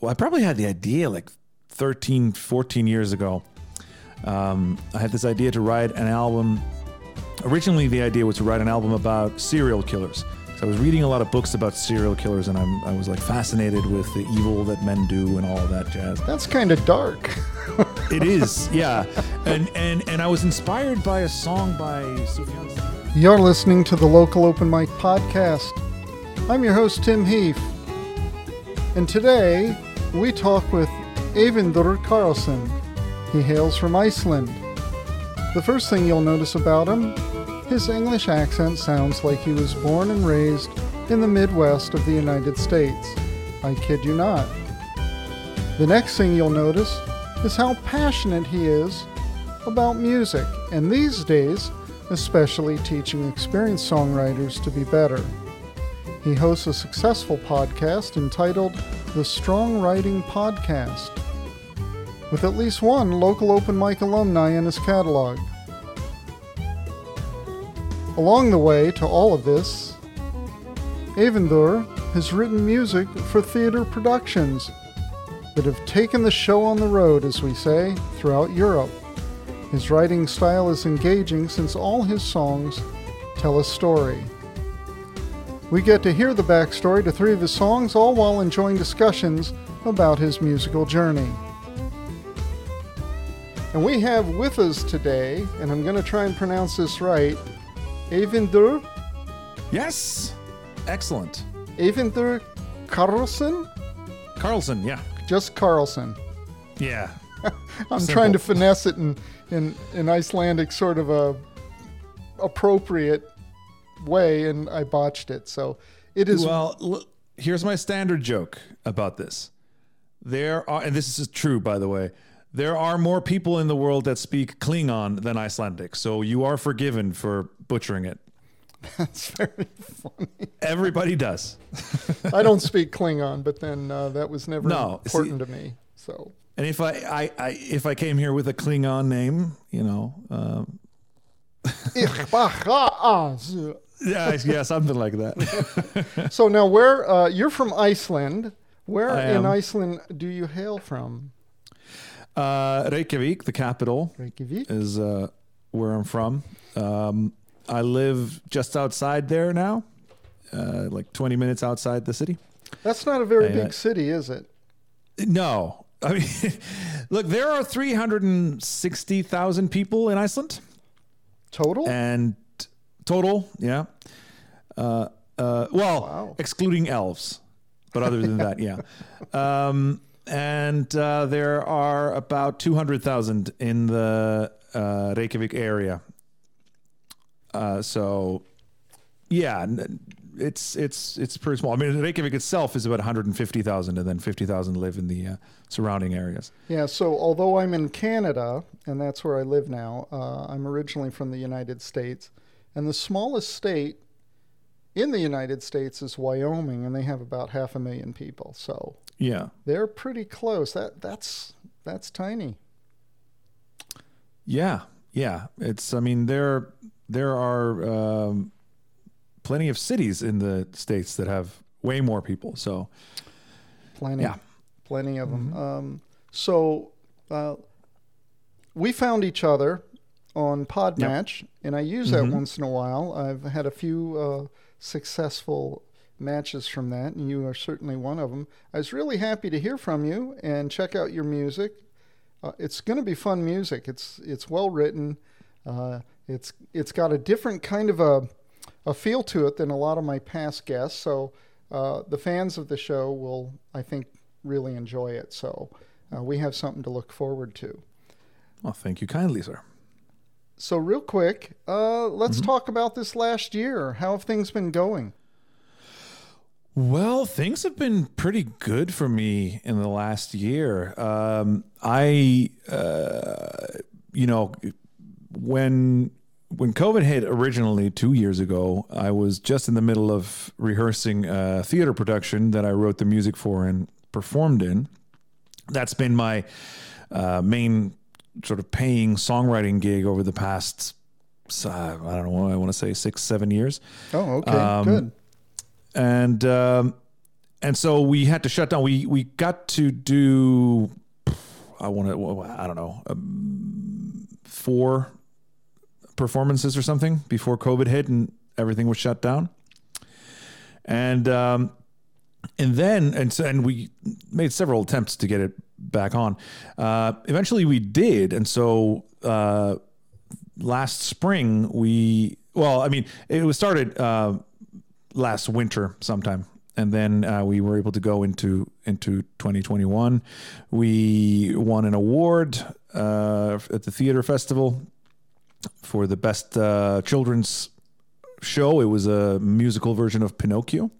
well, I probably had the idea like 13, 14 years ago. Um, I had this idea to write an album. Originally, the idea was to write an album about serial killers. So I was reading a lot of books about serial killers, and I'm, I was like fascinated with the evil that men do and all that jazz. That's kind of dark. It is, yeah. And and and I was inspired by a song by Sufjan. You're listening to the Local Open Mic Podcast. I'm your host, Tim Heath. And today, we talk with Eyvindur Karlsson. He hails from Iceland. The first thing you'll notice about him, his English accent sounds like he was born and raised in the Midwest of the United States. I kid you not. The next thing you'll notice is how passionate he is about music, and these days, especially teaching experienced songwriters to be better. He hosts a successful podcast entitled The Strong Writing Podcast, with at least one local open mic alumni in his catalog. Along the way to all of this, Eyvindur has written music for theater productions that have taken the show on the road, as we say, throughout Europe. His writing style is engaging since all his songs tell a story. We get to hear the backstory to three of his songs, all while enjoying discussions about his musical journey. And we have with us today, and I'm going to try and pronounce this right, Eyvindur, Yes, excellent. Eyvindur Karlsson? Carlson, yeah, Just Carlson. yeah. I'm Simple. trying to finesse it in, in, in Icelandic sort of a appropriate way, and I botched it. So it is Well, here's my standard joke about this. There are, and this is true, by the way. There are more people in the world that speak Klingon than Icelandic, so you are forgiven for butchering it. that's very funny. Everybody does. I don't speak Klingon, but then uh, that was never No, see- important to me. So And if I, I, I, if I came here with a Klingon name, you know, um, yeah, yeah, something like that. so now where uh, you're from Iceland? Where I in am. Iceland do you hail from? Uh, Reykjavik, the capital, Reykjavik. is uh, where I'm from. Um, I live just outside there now, uh, like 20 minutes outside the city. That's not a very I, big city, is it? No, I mean, look, there are 360,000 people in Iceland, Total. and total, yeah. Uh, uh, well, Wow. excluding elves, but other than that, yeah. Um, and uh, there are about 200,000 in the uh, Reykjavik area. Uh, so, yeah, it's it's it's pretty small. I mean, Reykjavik itself is about 150,000, and then 50,000 live in the uh, surrounding areas. Yeah, so although I'm in Canada, and that's where I live now, uh, I'm originally from the United States. And the smallest state in the United States is Wyoming, and they have about half a million people. So Yeah, they're pretty close. That that's that's tiny. yeah, yeah. It's I mean there there are um, plenty of cities in the states that have way more people. So Plenty. Yeah. Plenty of them. Um, so uh, we found each other on Podmatch, and I use that Mhm. once in a while. I've had a few uh, successful matches from that, and you are certainly one of them. I was really happy to hear from you and check out your music. Uh, it's going to be fun music. It's it's well written. Uh, it's it's got a different kind of a a feel to it than a lot of my past guests. So uh, the fans of the show will, I think, really enjoy it. So uh, we have something to look forward to. well, thank you kindly, sir. So real quick, uh, let's talk about this last year. How have things been going? Well, things have been pretty good for me in the last year. Um, I, uh, you know, when when COVID hit originally two years ago, I was just in the middle of rehearsing a theater production that I wrote the music for and performed in. That's been my uh, main sort of paying songwriting gig over the past, uh, I don't know, I want to say six, seven years Oh, okay, Um, good. and um, and so we had to shut down. We we got to do I want to I don't know um, four performances or something before COVID hit and everything was shut down. And um, and then and so, and we made several attempts to get it back on. Uh, eventually, we did, and so uh, last spring we well, I mean, it was started uh, last winter sometime. And then uh, we were able to go into into 2021. We won an award uh, at the theater festival for the best uh, children's show. It was a musical version of Pinocchio,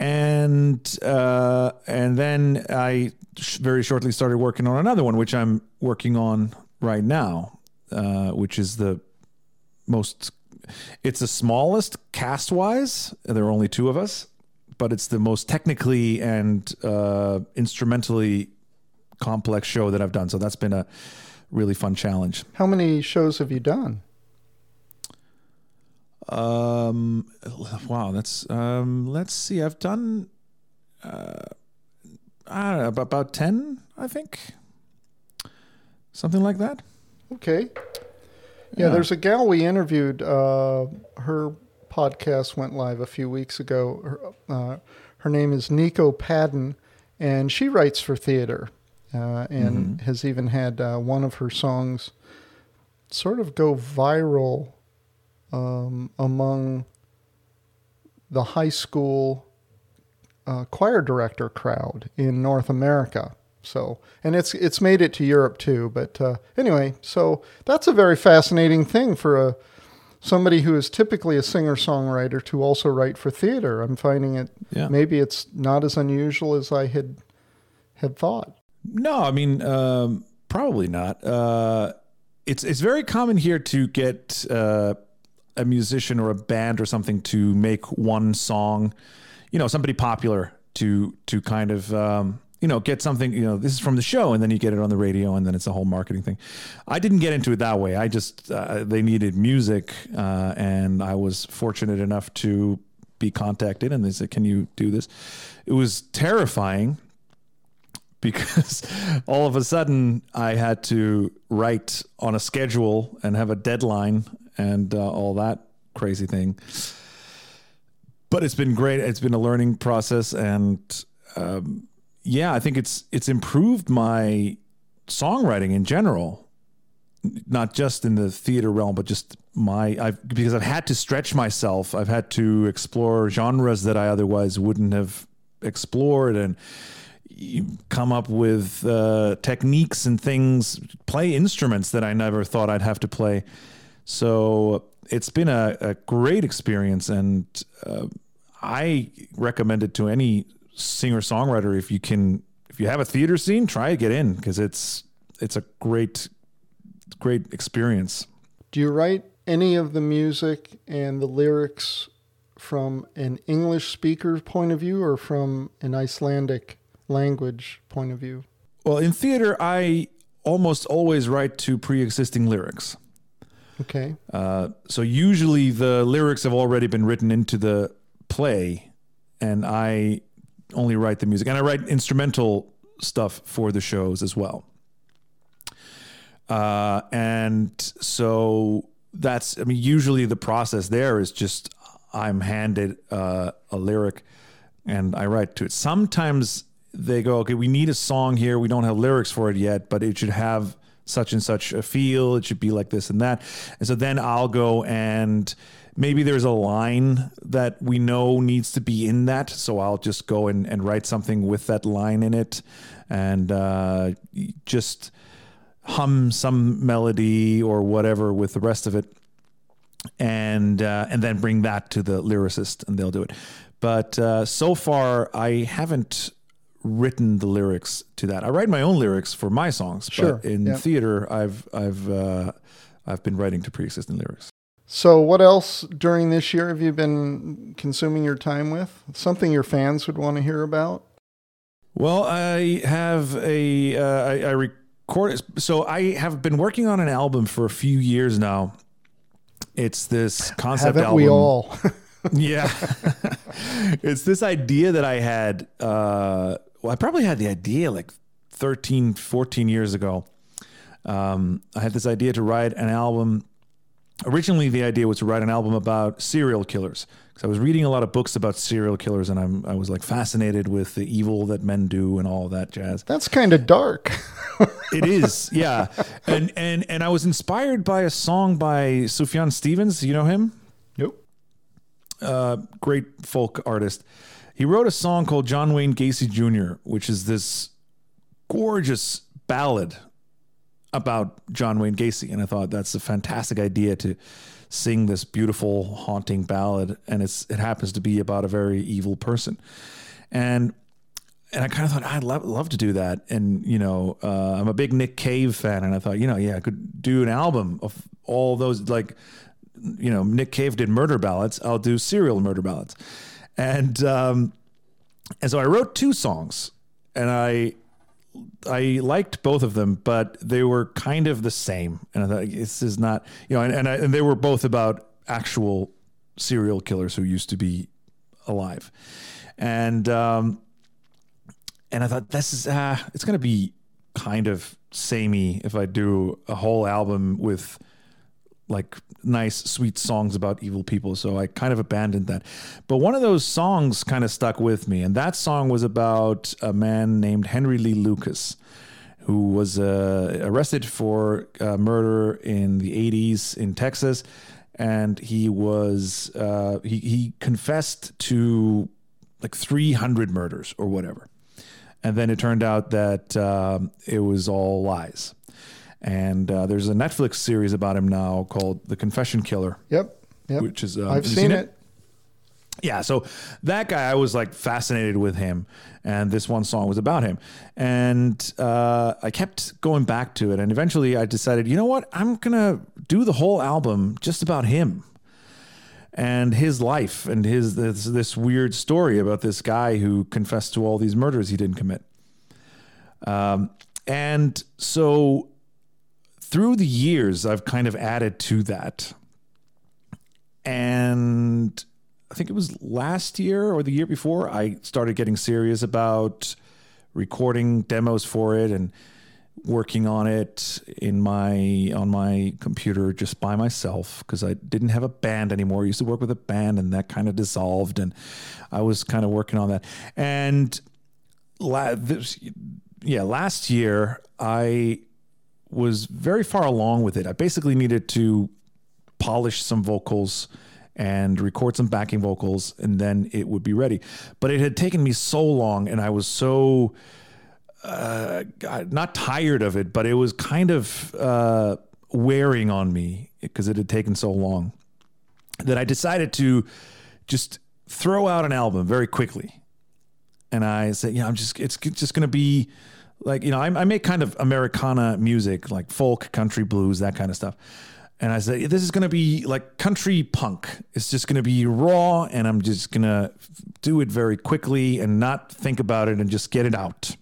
and uh, and then I sh- very shortly started working on another one, which I'm working on right now, uh, which is the most. It's the smallest cast wise. There are only two of us, but it's the most technically and uh, instrumentally complex show that I've done. So that's been a really fun challenge. How many shows have you done? Um, wow, that's um, let's see. I've done uh, I don't know, about, about ten, I think, something like that. Okay. Yeah, Yeah. there's a gal we interviewed. Uh, her podcast went live a few weeks ago. Her, uh, her name is Nico Padden, and she writes for theater uh, and has even had uh, one of her songs sort of go viral um, among the high school uh, choir director crowd in North America. So, and it's it's made it to Europe too. But uh, anyway, so that's a very fascinating thing for a somebody who is typically a singer songwriter to also write for theater. I'm finding it Yeah. maybe it's not as unusual as I had had thought. No, I mean, um, probably not. Uh, it's it's very common here to get uh, a musician or a band or something to make one song, you know, somebody popular to to kind of um, you know get something. You know, this is from the show, and then you get it on the radio, and then it's a whole marketing thing. I didn't get into it that way. I just uh, they needed music, uh, and I was fortunate enough to be contacted, and they said, "Can you do this?" It was terrifying because all of a sudden I had to write on a schedule and have a deadline and uh, all that crazy thing. But it's been great. It's been a learning process, and um, yeah, I think it's it's improved my songwriting in general, not just in the theater realm, but just my I've because I've had to stretch myself. I've had to explore genres that I otherwise wouldn't have explored, and come up with uh, techniques and things, play instruments that I never thought I'd have to play. So it's been a, a great experience, and uh, I recommend it to any singer songwriter if you can. If you have a theater scene, try to get in because it's it's a great great experience. Do you write any of the music and the lyrics from an English speaker's point of view or from an Icelandic language point of view? Well, in theater, I almost always write to pre-existing lyrics. Okay. Uh, so usually the lyrics have already been written into the play, and I only write the music, and I write instrumental stuff for the shows as well. Uh, and so that's, I mean, usually the process there is just I'm handed uh, a lyric and I write to it. Sometimes they go, okay, we need a song here. We don't have lyrics for it yet, but it should have such and such a feel. It should be like this and that. And so then I'll go and maybe there's a line that we know needs to be in that. So I'll just go and, and write something with that line in it and uh, just hum some melody or whatever with the rest of it and uh, and then bring that to the lyricist and they'll do it. But uh, so far, I haven't written the lyrics to that. I write my own lyrics for my songs, Sure, but in yeah. theater, I've I've uh, I've been writing to pre-existing lyrics. So, what else during this year have you been consuming your time with? Something your fans would want to hear about? Well, I have a uh, I, I record so I have been working on an album for a few years now. It's this concept Haven't album. we all? yeah. it's this idea that I had. Uh, well, I probably had the idea like 13, 14 years ago. Um, I had this idea to write an album. Originally, the idea was to write an album about serial killers because I was reading a lot of books about serial killers, and I'm I was like fascinated with the evil that men do and all that jazz. That's kind of dark. it is, yeah. And and and I was inspired by a song by Sufjan Stevens. You know him? Nope. Uh, great folk artist. He wrote a song called John Wayne Gacy Jr., which is this gorgeous ballad about John Wayne Gacy. And I thought that's a fantastic idea to sing this beautiful, haunting ballad. And it's it happens to be about a very evil person. And and I kind of thought I'd love, love to do that. And you know, uh, I'm a big Nick Cave fan, and I thought, you know, yeah, I could do an album of all those like, you know, Nick Cave did murder ballads. I'll do serial murder ballads, and um, and so I wrote two songs, and I I liked both of them, but they were kind of the same. And I thought this is not, you know, and and, I, and they were both about actual serial killers who used to be alive, and um, and I thought this is uh, it's going to be kind of samey if I do a whole album with like nice sweet songs about evil people so i kind of abandoned that. But one of those songs kind of stuck with me and that song was about a man named henry lee lucas who was uh, arrested for uh, murder in the 80s in texas and he was uh, he, he confessed to like 300 murders or whatever. And then it turned out that um, it was all lies and uh, there's a Netflix series about him now called The Confession Killer. Yep. Yep. Which is uh, I've seen, it? it. Yeah, so that guy, I was like fascinated with him, and this one song was about him, and uh, I kept going back to it, and eventually I decided, you know what, I'm gonna do the whole album just about him and his life and his this, this weird story about this guy who confessed to all these murders he didn't commit. Um, and so through the years, I've kind of added to that. And I think it was last year or the year before, I started getting serious about recording demos for it and working on it in my on my computer just by myself because I didn't have a band anymore. I used to work with a band and that kind of dissolved and I was kind of working on that. And la- this, yeah, last year I was very far along with it. I basically needed to polish some vocals and record some backing vocals, and then it would be ready. But it had taken me so long, and I was so uh, not tired of it, but it was kind of uh, wearing on me because it had taken so long that I decided to just throw out an album very quickly. And I said, yeah, I'm just, it's just going to be like you know I, I, make kind of Americana music, like folk, country, blues, that kind of stuff. And I said, this is going to be like country punk. It's just going to be raw, and I'm just going to do it very quickly and not think about it and just get it out.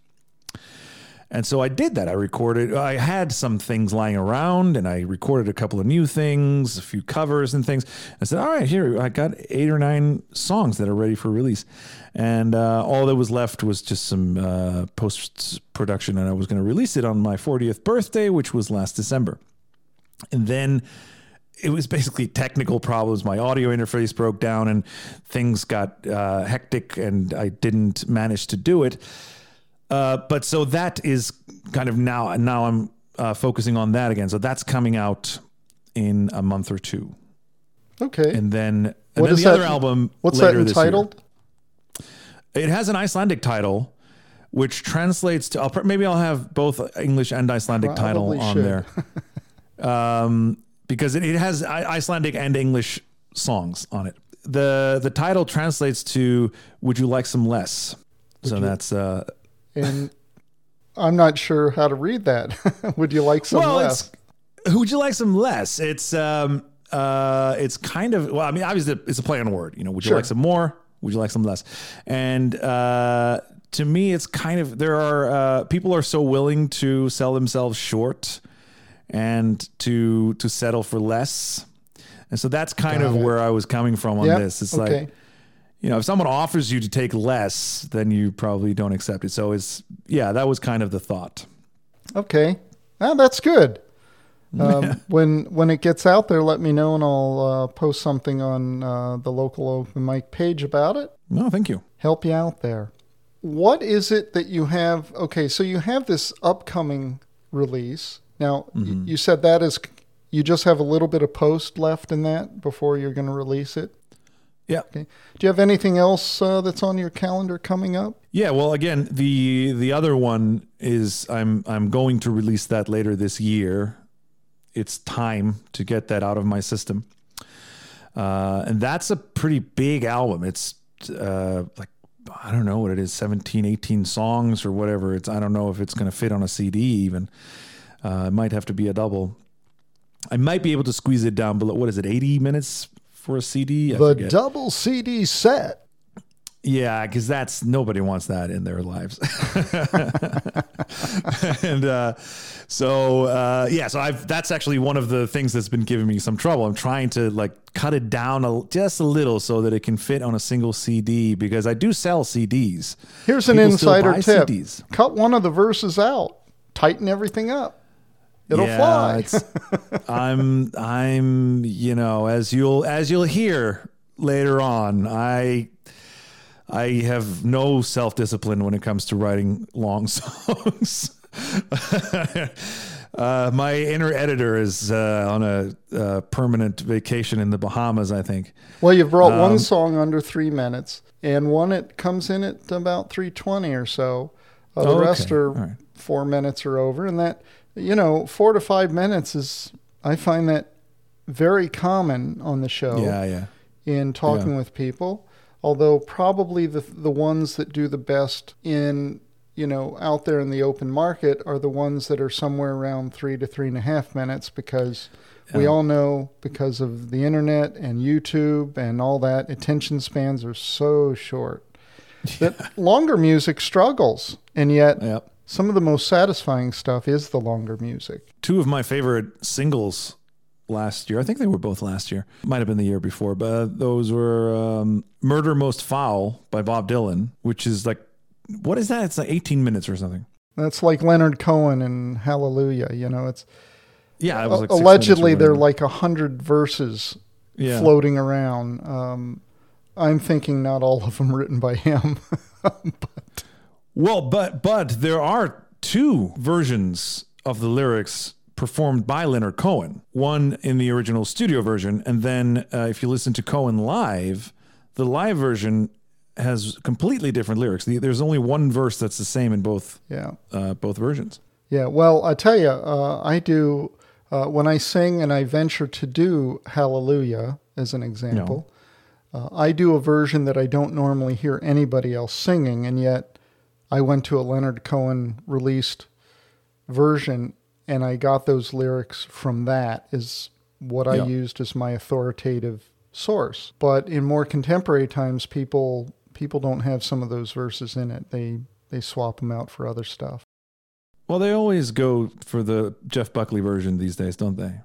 And so I did that. I recorded, I had some things lying around and I recorded a couple of new things, a few covers and things. I said, all right, here, I got eight or nine songs that are ready for release. And uh, all that was left was just some uh, post production. And I was going to release it on my 40th birthday, which was last December. And then it was basically technical problems. My audio interface broke down and things got uh, hectic and I didn't manage to do it. Uh, but so that is kind of now. Now I'm uh, focusing on that again. So that's coming out in a month or two. Okay. And then, and then the that, other album. What's that entitled? It has an Icelandic title, which translates to. I'll, maybe I'll have both English and Icelandic Probably title on should. there, um, because it, it has Icelandic and English songs on it. the The title translates to "Would you like some less?" Would so you? that's uh, and I'm not sure how to read that. would you like some well, less? Would you like some less? It's um uh it's kind of well, I mean, obviously it's a play on word. You know, would you sure. like some more? Would you like some less? And uh, to me, it's kind of there are uh, people are so willing to sell themselves short and to to settle for less And so that's kind Got of it. where I was coming from on Yep, this. It's okay. like, you know, if someone offers you to take less, then you probably don't accept it. So it's, yeah, that was kind of the thought. Okay. Ah, that's good. Um, when when it gets out there, let me know, and I'll uh, post something on uh, the local open mic page about it. No, thank you. Help you out there. What is it that you have? Okay, so you have this upcoming release. Now, Mm-hmm. you said that is you just have a little bit of post left in that before you're going to release it. Yeah. Okay. Do you have anything else uh, that's on your calendar coming up? Yeah, well, again, the the other one is I'm I'm going to release that later this year. It's time to get that out of my system, uh, and that's a pretty big album. It's uh, like I don't know what it is, 17, 18 songs or whatever. It's I don't know if it's going to fit on a CD even. Uh, it might have to be a double. I might be able to squeeze it down below. What is it, eighty minutes for a CD? I the forget. double CD set. Yeah, because that's nobody wants that in their lives. and uh, so uh, yeah, so I've that's actually one of the things that's been giving me some trouble. I'm trying to like cut it down a, just a little so that it can fit on a single CD because I do sell CDs. Here's an People insider tip: CDs. cut one of the verses out, tighten everything up. It'll yeah, fly. I'm I'm you know as you'll as you'll hear later on, I I have no self discipline when it comes to writing long songs. uh, my inner editor is uh, on a uh, permanent vacation in the Bahamas, I think. Well, you've brought Um, one song under three minutes, and one it comes in at about three twenty or so. Uh, the Oh, rest are right. four minutes or over, and that you know four to five minutes is I find that very common on the show Yeah, yeah. in talking with people. Although probably the the ones that do the best in you know out there in the open market are the ones that are somewhere around three to three and a half minutes because we all know because of the internet and YouTube and all that attention spans are so short that longer music struggles and yet Yep. Some of the most satisfying stuff is the longer music. two of my favorite singles last year. I think they were both last year. Might have been the year before, but those were um, "Murder Most Foul" by Bob Dylan, which is like, what is that? It's like 18 minutes or something. That's like Leonard Cohen and Hallelujah, you know, it's Yeah, it was like six minutes or allegedly they're like a hundred verses yeah. floating around. Um, I'm thinking not all of them written by him. but Well, but but there are two versions of the lyrics performed by Leonard Cohen. One in the original studio version, and then uh, if you listen to Cohen live, the live version has completely different lyrics. The- There's only one verse that's the same in both yeah, uh, both versions. yeah. Well, I tell you, uh, I do uh, when I sing and I venture to do Hallelujah as an example. Uh, I do a version that I don't normally hear anybody else singing, and yet I went to a Leonard Cohen released version, and I got those lyrics from that. Is what I used as my authoritative source. But in more contemporary times, people people don't have some of those verses in it. They they swap them out for other stuff. Well, they always go for the Jeff Buckley version these days, don't they?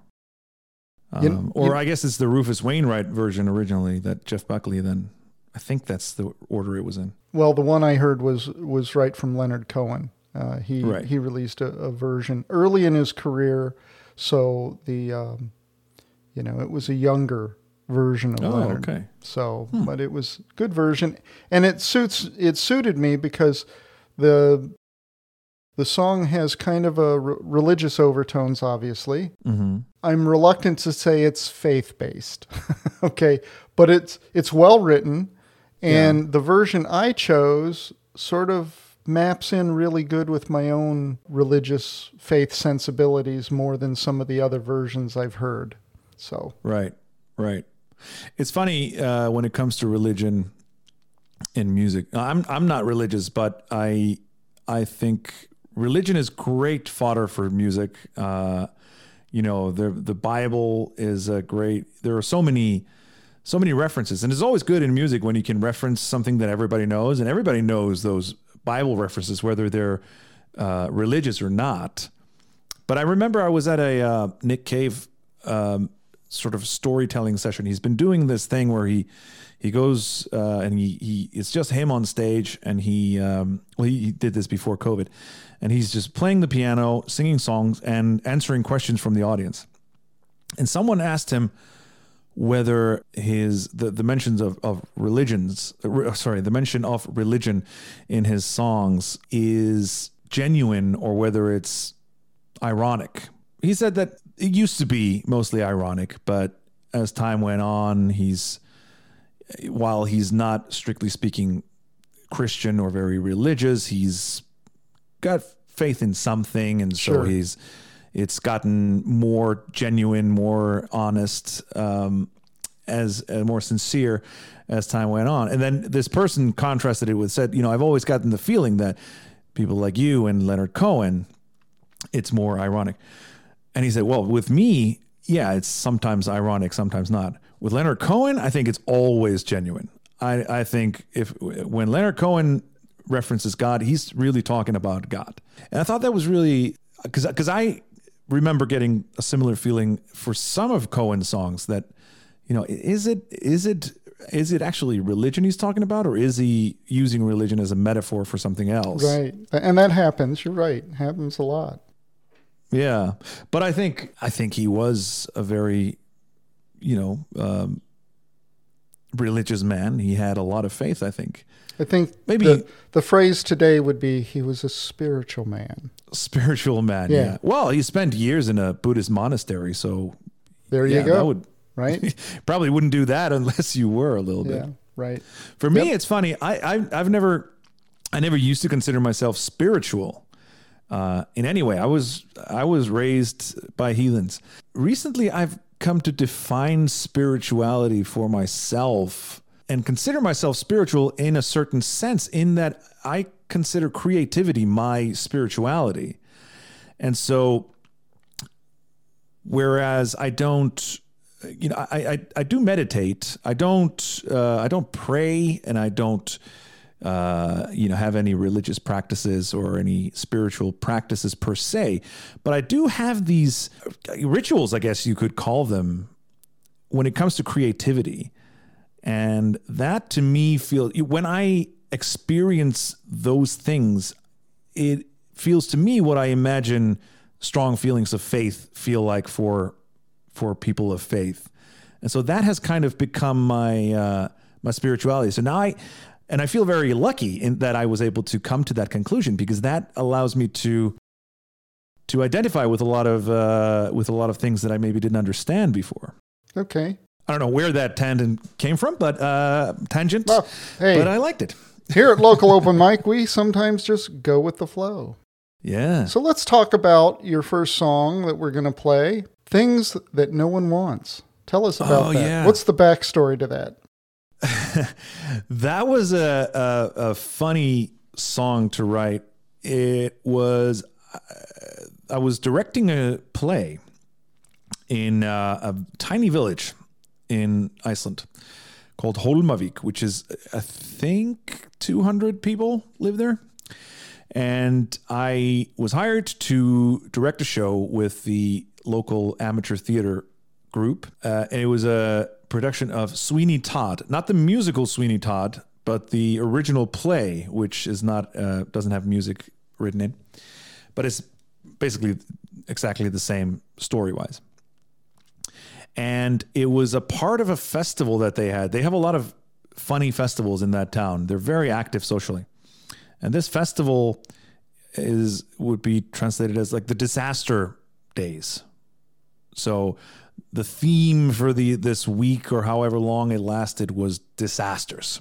Um, You- or you- I guess it's the Rufus Wainwright version originally that Jeff Buckley then. I think that's the order it was in. Well, the one I heard was was right from Leonard Cohen. Uh, he Right. he released a, a version early in his career, so the um, you know it was a younger version of Oh, Leonard. okay. So, but it was good version, and it suits it suited me because the the song has kind of a re- religious overtones. Obviously, Mm-hmm. I'm reluctant to say it's faith based, okay, but it's it's well written, and the version I chose sort of maps in really good with my own religious faith sensibilities more than some of the other versions I've heard. So, Right, right. It's funny uh, when it comes to religion and music. I'm I'm not religious, but I I think religion is great fodder for music. Uh, you know, the the Bible is a great. There are so many so many references, and it's always good in music when you can reference something that everybody knows, and everybody knows those Bible references, whether they're uh, religious or not. But I remember I was at a uh, Nick Cave um, sort of storytelling session. He's been doing this thing where he he goes uh, and he, he it's just him on stage and he um, well he, he did this before COVID and he's just playing the piano, singing songs and answering questions from the audience. And someone asked him whether his the, the mentions of, of religions uh, sorry the mention of religion in his songs is genuine or whether it's ironic he said that it used to be mostly ironic, but as time went on, he's while he's not strictly speaking Christian or very religious, he's got faith in something, and so Sure. he's it's gotten more genuine, more honest, um, as uh, more sincere as time went on. And then this person contrasted it with said, you know, I've always gotten the feeling that people like you and Leonard Cohen, it's more ironic. And he said, well, with me, yeah, it's sometimes ironic, sometimes not. With Leonard Cohen, I think it's always genuine. I, I think if when Leonard Cohen references God, he's really talking about God. And I thought that was really because because I remember getting a similar feeling for some of Cohen's songs that you know is it is it is it actually religion he's talking about or is he using religion as a metaphor for something else? Right. And that happens. You're right. happens a lot. Yeah, but I think I think he was a very, you know, um, religious man. He had a lot of faith. I think I think Maybe- the, the phrase today would be he was a spiritual man. spiritual man. Yeah. Yeah. Well, he spent years in a Buddhist monastery, so There yeah, you go. that would right? probably wouldn't do that unless you were a little bit. Right. For me, it's funny. I, I I've never I never used to consider myself spiritual uh, in any way. I was I was raised by heathens. Recently, I've come to define spirituality for myself and consider myself spiritual in a certain sense. In that I consider creativity my spirituality, and so whereas I don't you know I, I I do meditate I don't uh, I don't pray and I don't uh, you know have any religious practices or any spiritual practices per se but I do have these rituals I guess you could call them when it comes to creativity and that to me feels when I experience those things it feels to me what I imagine strong feelings of faith feel like for for people of faith, and so that has kind of become my uh, my spirituality. So now I and I feel very lucky in that I was able to come to that conclusion because that allows me to to identify with a lot of uh, with a lot of things that I maybe didn't understand before. Okay. I don't know where that tangent came from, but uh, tangent. Well, hey, but I liked it. here at Local Open Mic, we sometimes just go with the flow. Yeah. So let's talk about your first song that we're going to play Things That No One Wants. Tell us about Oh, that. yeah. What's the backstory to that? that was a, a a funny song to write. It was uh, I was directing a play in uh, a tiny village in Iceland called Holmavik, which is I think 200 people live there. And I was hired to direct a show with the local amateur theater group. Uh, and it was a production of Sweeney Todd, not the musical Sweeney Todd, but the original play, which is not uh, doesn't have music written in, but it's basically exactly the same story wise. And it was a part of a festival that they had. They have a lot of funny festivals in that town. They're very active socially. And this festival is would be translated as like the disaster days. So the theme for the this week or however long it lasted was disasters.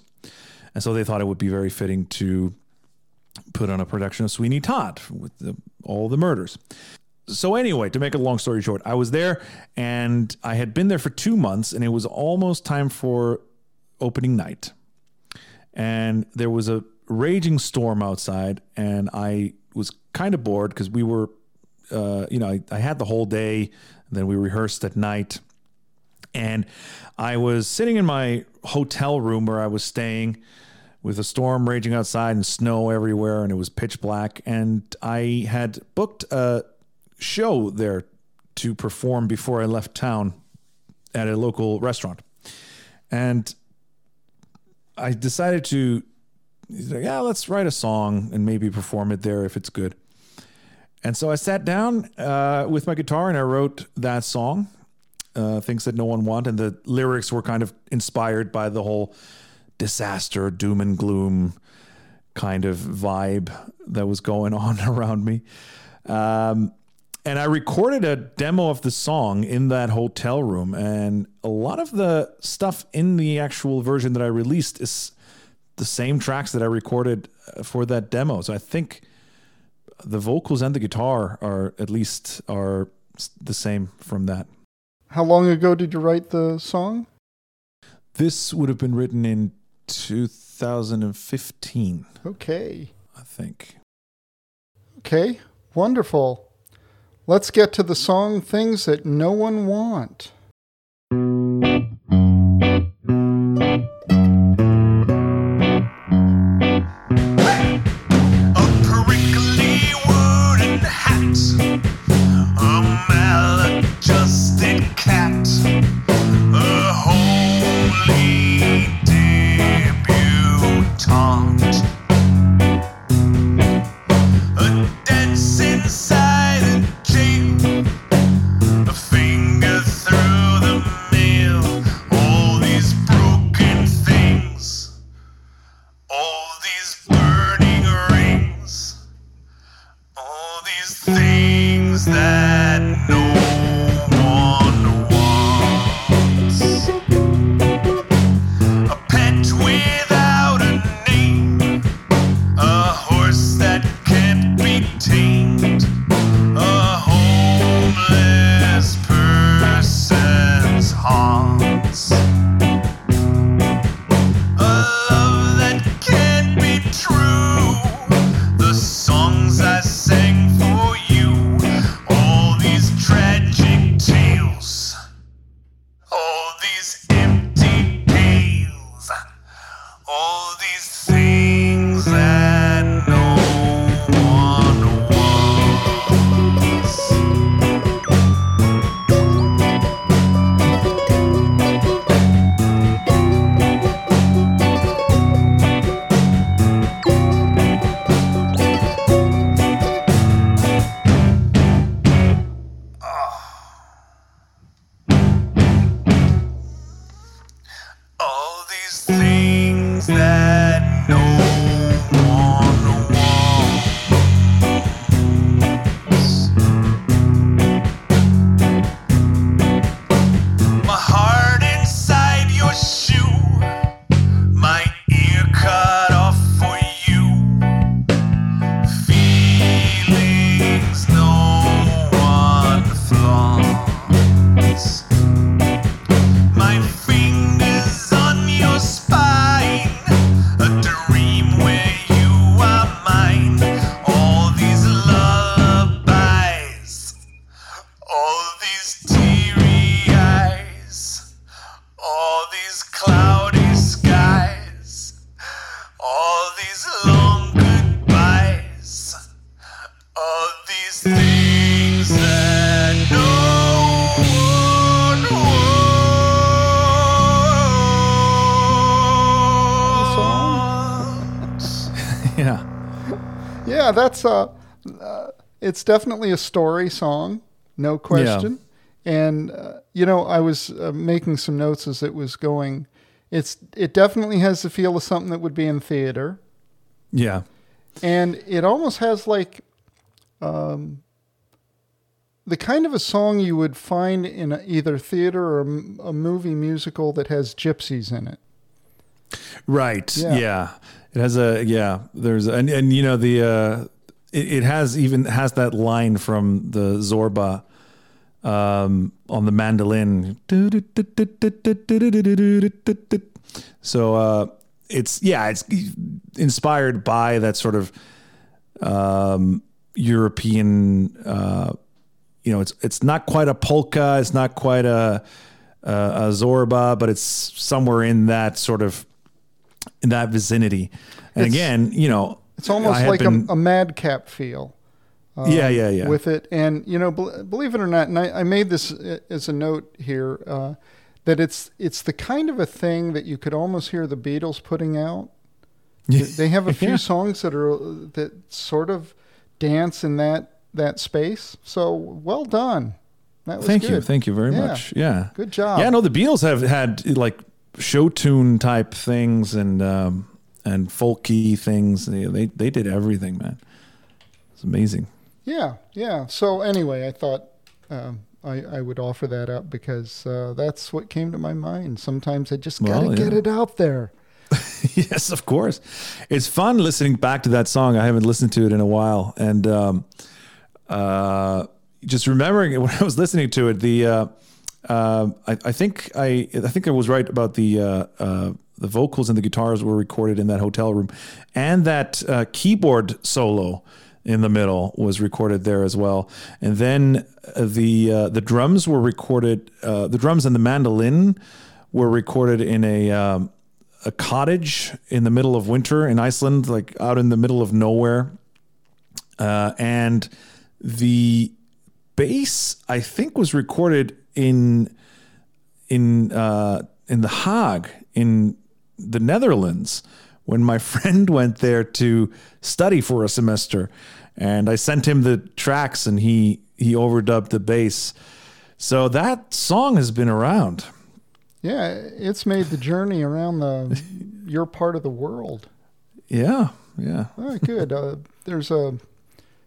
And so they thought it would be very fitting to put on a production of Sweeney Todd with the, all the murders. So anyway, to make a long story short, I was there and I had been there for 2 months and it was almost time for opening night. And there was a raging storm outside and I was kind of bored because we were uh, you know, I, I had the whole day, then we rehearsed at night. And I was sitting in my hotel room where I was staying with a storm raging outside and snow everywhere, and it was pitch black. And I had booked a show there to perform before I left town at a local restaurant, and I decided to, yeah, let's write a song and maybe perform it there if it's good. And so I sat down uh, with my guitar and I wrote that song, uh, Things That No One Want. And the lyrics were kind of inspired by the whole disaster, doom and gloom kind of vibe that was going on around me. Um, and I recorded a demo of the song in that hotel room. And a lot of the stuff in the actual version that I released is the same tracks that I recorded uh, for that demo. So I think the vocals and the guitar are at least are the same from that. How long ago did you write the song? This would have been written in 2015. Okay. I think. Okay. Wonderful. Let's get to the song Things That No One Want. That's uh, uh, it's definitely a story song, no question. Yeah. And uh, you know, I was uh, making some notes as it was going. It's it definitely has the feel of something that would be in theater. Yeah, and it almost has like um, the kind of a song you would find in a, either theater or a, a, movie musical that has gypsies in it. Right. Yeah. yeah. It has a yeah. There's and and you know the uh, it, it has even has that line from the Zorba um, on the mandolin. So uh, it's yeah, it's inspired by that sort of um, European. Uh, you know, it's it's not quite a polka, it's not quite a, a, a Zorba, but it's somewhere in that sort of in that vicinity. And it's, again, you know, it's almost like been, a, a, madcap feel. Um, yeah, yeah, yeah. With it, and you know, believe it or not, and I, I, made this as a note here. Uh, that it's it's the kind of a thing that you could almost hear the Beatles putting out. They have a few Yeah. songs that are that sort of dance in that that space. So well done. That was Thank good. you, thank you very Yeah. much. Yeah, Good job. yeah. No, the Beatles have had like show tune type things and um, and folky things. They, they they did everything, man. It's amazing. Yeah, yeah. So anyway, I thought um, I, I would offer that up because uh, that's what came to my mind. Sometimes I just gotta Well, get it out there. yes, of course. It's fun listening back to that song. I haven't listened to it in a while, and um, uh, just remembering it when I was listening to it. The uh, uh, I, I think I I think I was right about the uh, uh, the vocals and the guitars were recorded in that hotel room, and that uh, keyboard solo in the middle was recorded there as well. And then uh, the uh, the drums were recorded. Uh, the drums and the mandolin were recorded in a um, a cottage in the middle of winter in Iceland, like out in the middle of nowhere. Uh, and the bass, I think, was recorded in in uh, in the Hague in the Netherlands when my friend went there to study for a semester, and I sent him the tracks, and he he overdubbed the bass. So that song has been around. Yeah, it's made the journey around the your part of the world. Yeah, yeah. Oh, good. Uh, there's a.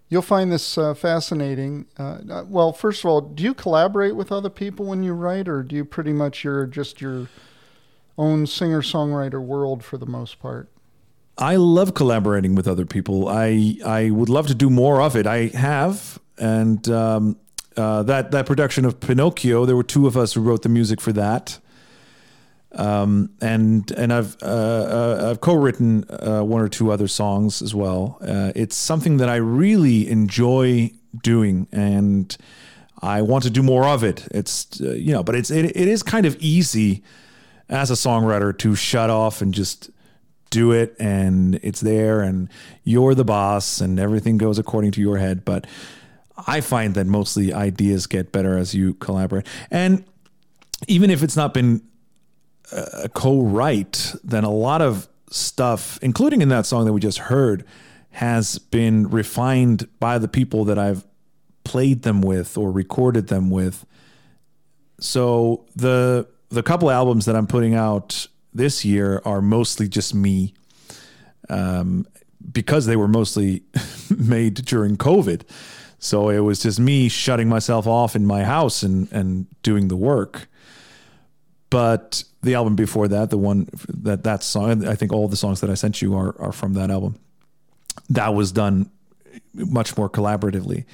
You'll find this uh, fascinating. Uh, uh, well, first of all, do you collaborate with other people when you write, or do you pretty much you're just your own singer songwriter world for the most part? I love collaborating with other people. I I would love to do more of it. I have, and um, uh, that that production of Pinocchio, there were two of us who wrote the music for that. Um, and and I've uh, uh, I've co-written uh, one or two other songs as well. Uh, it's something that I really enjoy doing, and I want to do more of it. It's uh, you know, but it's it, it is kind of easy as a songwriter to shut off and just do it and it's there and you're the boss and everything goes according to your head. But i find that mostly ideas get better as you collaborate. And even if it's not been a co-write then a lot of stuff including in that song that we just heard has been refined by the people that i've played them with or recorded them with. So the the couple albums that I'm putting out this year are mostly just me, um, because they were mostly made during COVID. So it was just me shutting myself off in my house and and doing the work. But the album before that, the one that that song, I think all the songs that I sent you are are from that album. That was done much more collaboratively.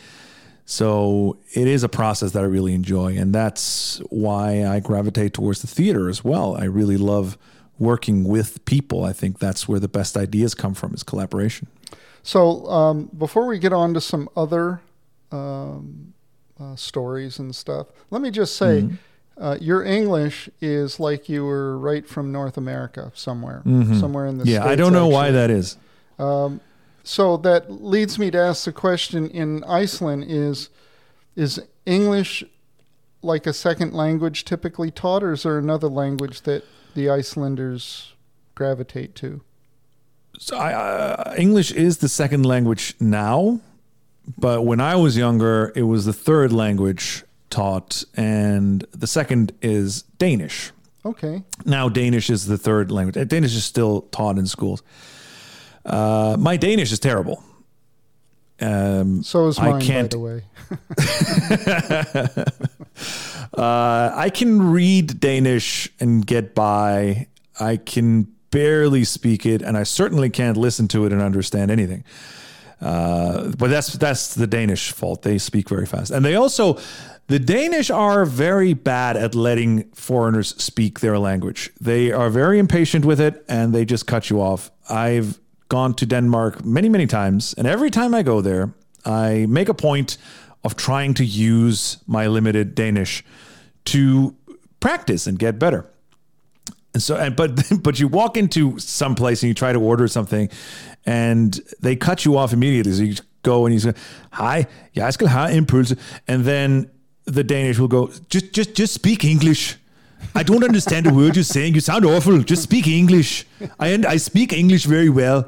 So it is a process that I really enjoy, and that's why I gravitate towards the theater as well. I really love working with people. I think that's where the best ideas come from is collaboration. So um, before we get on to some other um, uh, stories and stuff, let me just say. Uh, your English is like you were right from North America somewhere, somewhere in the yeah, I don't know why actually. that is. So that leads me to ask the question in Iceland is is English like a second language typically taught or is there another language that the Icelanders gravitate to? So I, uh, English is the second language now, but when I was younger, it was the third language taught, and the second is Danish. Okay. Now Danish is the third language. Danish is still taught in schools. Uh, my Danish is terrible. Um, So is I mine by can't- the way. uh, I can read Danish and get by. I can barely speak it, and I certainly can't listen to it and understand anything. Uh, but that's that's the Danish fault. They speak very fast, and they also the Danish are very bad at letting foreigners speak their language. They are very impatient with it, and they just cut you off. I've gone to Denmark many many times, and every time I go there, I make a point of trying to use my limited Danish to practice and get better. And so, and but but you walk into some place and you try to order something, and they cut you off immediately. So you go and you say, "Hi, jeg skal have en pølse," and then the Danish will go, "Just just just speak English." I don't understand a word you're saying. You sound awful. Just speak English. I I speak English very well.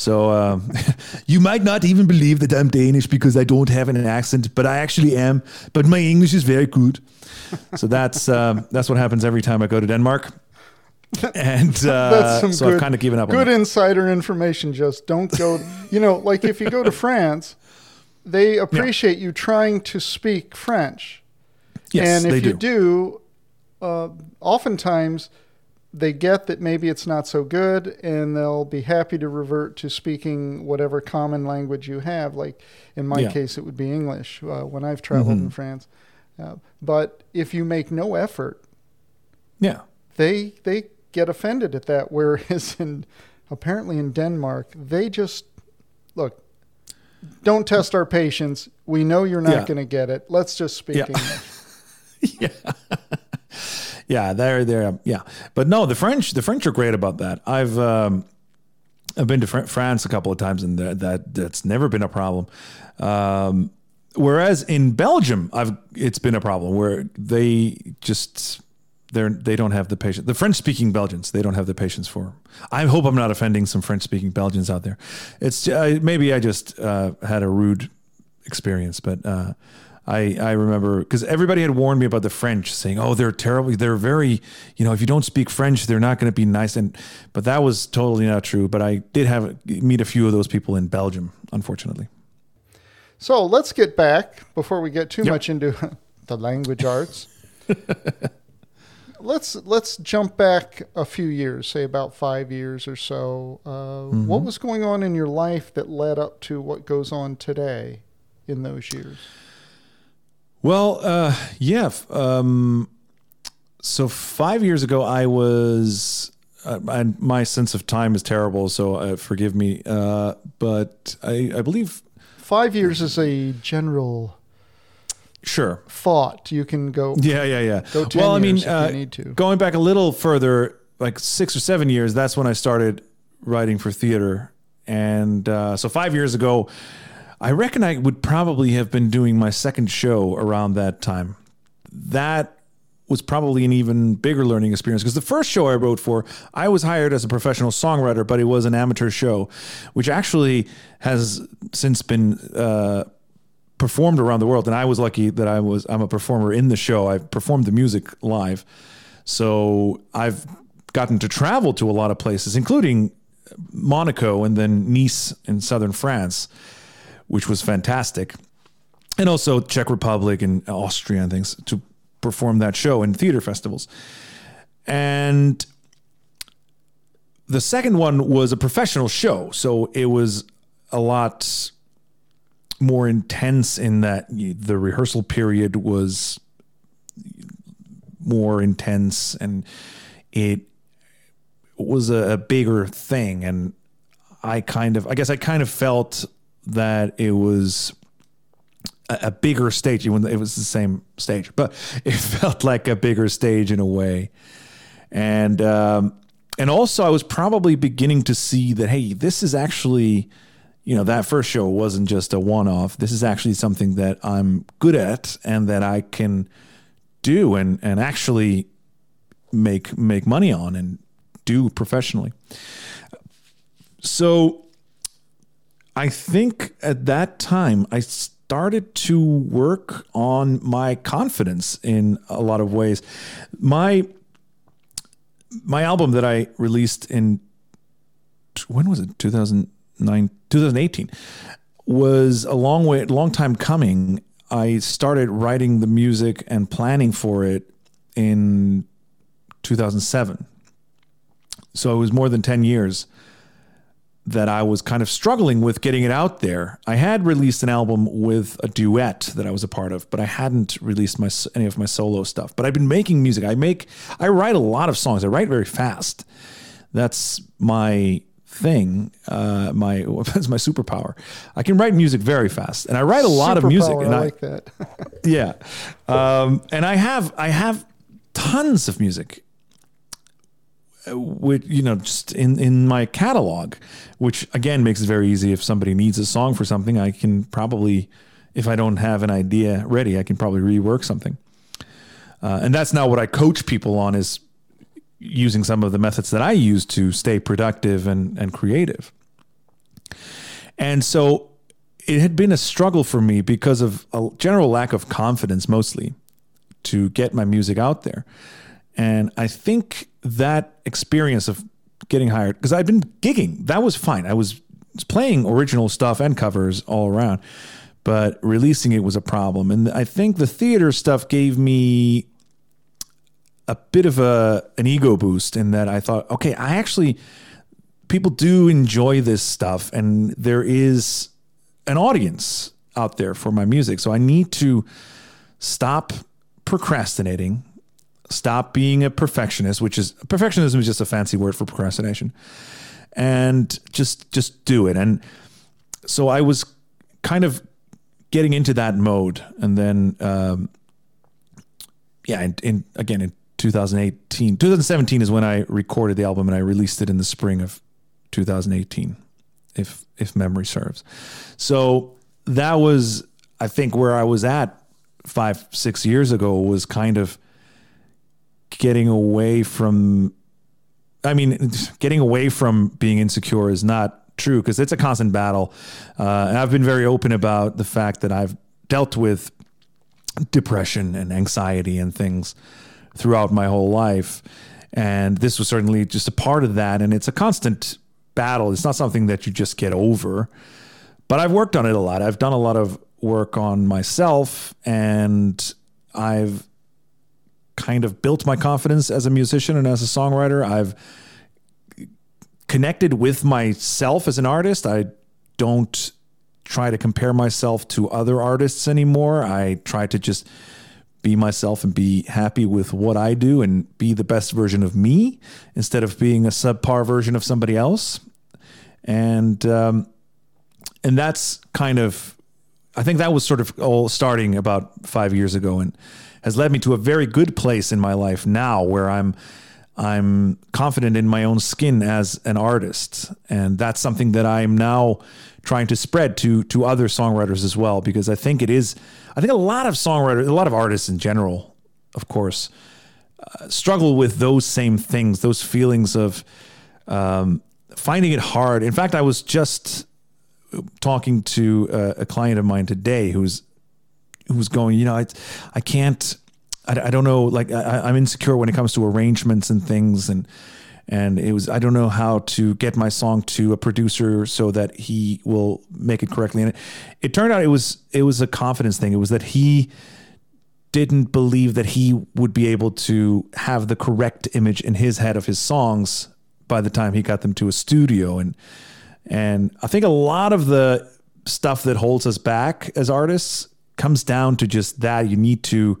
So um, you might not even believe that I'm Danish because I don't have an accent, but I actually am. But my English is very good. So that's um, that's what happens every time I go to Denmark. And uh, so good, I've kind of given up. Good insider information. Just don't go. You know, like if you go to France, they appreciate yeah. you trying to speak French. Yes, and if they you do, do uh, oftentimes they get that maybe it's not so good and they'll be happy to revert to speaking whatever common language you have. Like in my Yeah. case, it would be English uh, when I've traveled Mm-hmm. in France. Uh, but if you make no effort, yeah, they they get offended at that. Whereas in apparently in Denmark, they just look. Don't test our patience. We know you're not Yeah. going to get it. Let's just speak Yeah. English. yeah, they're they're yeah. But no, the French the French are great about that. I've um, I've been to Fr- France a couple of times, and that, that that's never been a problem. Um, whereas in Belgium, I've it's been a problem where they just they're they don't have the patience. The French speaking Belgians they don't have the patience for. I hope I'm not offending some French speaking Belgians out there. It's uh, maybe I just uh, had a rude experience, but. Uh, I, I remember because everybody had warned me about the French, saying, "Oh, they're terrible. They're very, you know, if you don't speak French, they're not going to be nice." And but that was totally not true. But I did have meet a few of those people in Belgium, unfortunately. So let's get back before we get too Yep. much into the language arts. let's let's jump back a few years, say about five years or so. Uh, What was going on in your life that led up to what goes on today in those years? Well, uh, yeah. Um, so five years ago, I was, uh, and my sense of time is terrible, so uh, forgive me. Uh, but I, I believe, Five years is a general sure. thought. You can go. Yeah, yeah, yeah. Go 10 well, I mean, uh, need to. going back a little further, like six or seven years, that's when I started writing for theater. And uh, so five years ago, I reckon I would probably have been doing my second show around that time. That was probably an even bigger learning experience because the first show I wrote for, I was hired as a professional songwriter, but it was an amateur show, which actually has since been uh, performed around the world. And I was lucky that I was I'm a performer in the show. I performed the music live, so I've gotten to travel to a lot of places, including Monaco and then Nice in southern France, which was fantastic. And also Czech Republic and Austria and things to perform that show in theater festivals. And the second one was a professional show, so it was a lot more intense in that the rehearsal period was more intense and it was a, bigger thing. And I kind of I guess I kind of felt that it was a, a bigger stage when it was the same stage but it felt like a bigger stage in a way. And um and also I was probably beginning to see that hey this is actually you know that first show wasn't just a one off this is actually something that I'm good at and that I can do and and actually make make money on and do professionally. So I think at that time I started to work on my confidence in a lot of ways. My my album that I released in when was it 2009 2018 was a long way long time coming. I started writing the music and planning for it in 2007. So it was more than 10 years that I was kind of struggling with getting it out there. I had released an album with a duet that I was a part of, but I hadn't released my any of my solo stuff. But I've been making music. I make I write a lot of songs. I write very fast. That's my thing. Uh, my that's my superpower. I can write music very fast, and I write a lot of music. And I I, like that. yeah, um, and I have I have tons of music with you know just in in my catalog which again makes it very easy if somebody needs a song for something i can probably if i don't have an idea ready i can probably rework something uh, and that's now what I coach people on is using some of the methods that I use to stay productive and and creative. And so it had been a struggle for me because of a general lack of confidence, mostly, to get my music out there. And I think that experience of getting hired, because I'd been gigging, that was fine. I was playing original stuff and covers all around, but releasing it was a problem. And I think the theater stuff gave me a bit of a an ego boost in that I thought, okay, I actually people do enjoy this stuff and there is an audience out there for my music. So I need to stop procrastinating, stop being a perfectionist, which is perfectionism is just a fancy word for procrastination. And just just do it. And so I was kind of getting into that mode and then um, yeah, in, in again in 2018, 2017 is when I recorded the album and I released it in the spring of 2018, if if memory serves. So that was, I think, where I was at five six years ago was kind of getting away from. I mean, getting away from being insecure is not true because it's a constant battle, uh, I've been very open about the fact that I've dealt with depression and anxiety and things throughout my whole life. And this was certainly just a part of that. And it's a constant battle. It's not something that you just get over. But I've worked on it a lot. I've done a lot of work on myself and I've kind of built my confidence as a musician and as a songwriter. I've connected with myself as an artist. I don't try to compare myself to other artists anymore. I try to just be myself and be happy with what I do and be the best version of me instead of being a subpar version of somebody else. And um, and that's kind of I think that was sort of all starting about five years ago and has led me to a very good place in my life now where I'm I'm confident in my own skin as an artist. And that's something that I'm now trying to spread to to other songwriters as well because I think it is I think a lot of songwriters, a lot of artists in general, of course, uh, struggle with those same things, those feelings of um, finding it hard. In fact, I was just talking to a, a client of mine today who's who's going, you know, I I can't, I, I don't know, like I, I'm insecure when it comes to arrangements and things and and it was I don't know how to get my song to a producer so that he will make it correctly. And it, it turned out it was it was a confidence thing. It was that he didn't believe that he would be able to have the correct image in his head of his songs by the time he got them to a studio and and I think a lot of the stuff that holds us back as artists comes down to just that. You need to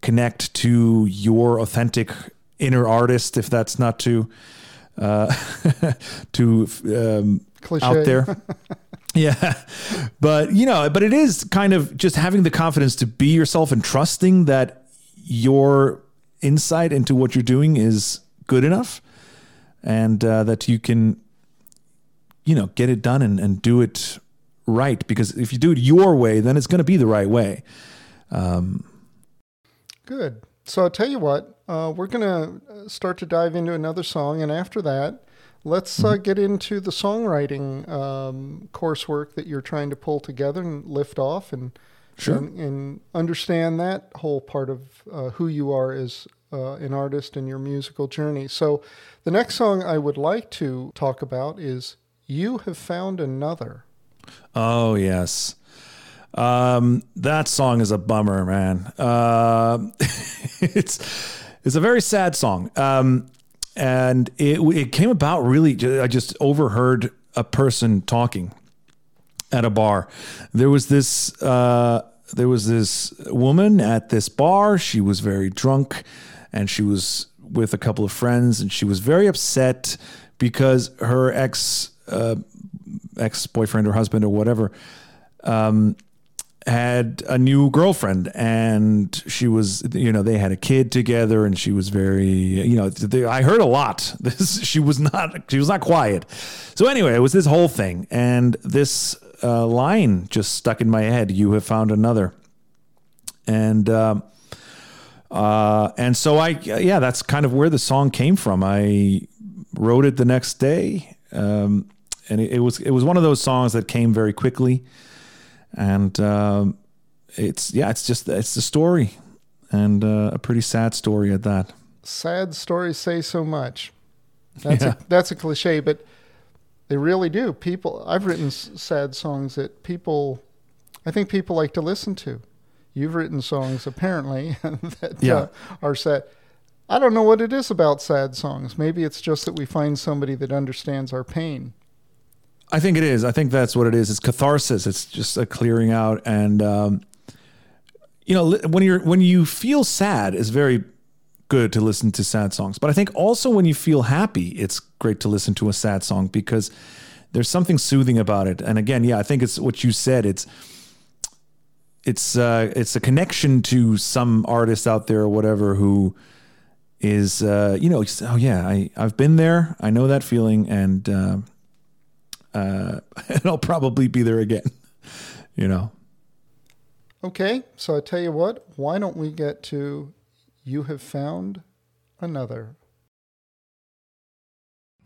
connect to your authentic inner artist, if that's not too uh, too um, out there. yeah, but you know, but it is kind of just having the confidence to be yourself and trusting that your insight into what you're doing is good enough, and uh, that you can, you know, get it done and, and do it right. Because if you do it your way, then it's going to be the right way. Um, good. So I'll tell you what, uh, we're going to uh, start to dive into another song. And after that, let's uh, mm-hmm. get into the songwriting um, coursework that you're trying to pull together and lift off and, sure. and, and understand that whole part of uh, who you are as uh, an artist and your musical journey. So the next song I would like to talk about is You Have Found Another. Oh, yes. Um, that song is a bummer, man. Uh, it's it's a very sad song, um, and it it came about really. I just overheard a person talking at a bar. There was this uh, there was this woman at this bar. She was very drunk, and she was with a couple of friends, and she was very upset because her ex uh, ex boyfriend or husband or whatever um, had a new girlfriend and she was you know they had a kid together and she was very you know they, i heard a lot. This she was not she was not quiet. So anyway it was this whole thing and this uh, line just stuck in my head you have found another. And uh, Uh, and so I, yeah, that's kind of where the song came from. I wrote it the next day, um, and it, it, was it was one of those songs that came very quickly, and um, it's yeah, it's just it's the story, and uh, a pretty sad story at that. Sad stories say so much. That's yeah. a, that's a cliche, but they really do. People, I've written sad songs that people, I think people like to listen to. You've written songs apparently that yeah. uh, are sad. I don't know what it is about sad songs. Maybe it's just that we find somebody that understands our pain. I think it is. I think that's what it is. It's catharsis. It's just a clearing out, and um, you know, when you're when you feel sad, it's very good to listen to sad songs. But I think also when you feel happy, it's great to listen to a sad song because there's something soothing about it. And again, yeah, I think it's what you said. It's it's uh, it's a connection to some artist out there or whatever who is uh, you know oh yeah I I've been there I know that feeling and uh, uh, and I'll probably be there again. You know. Okay, so I tell you what. Why don't we get to you have found another.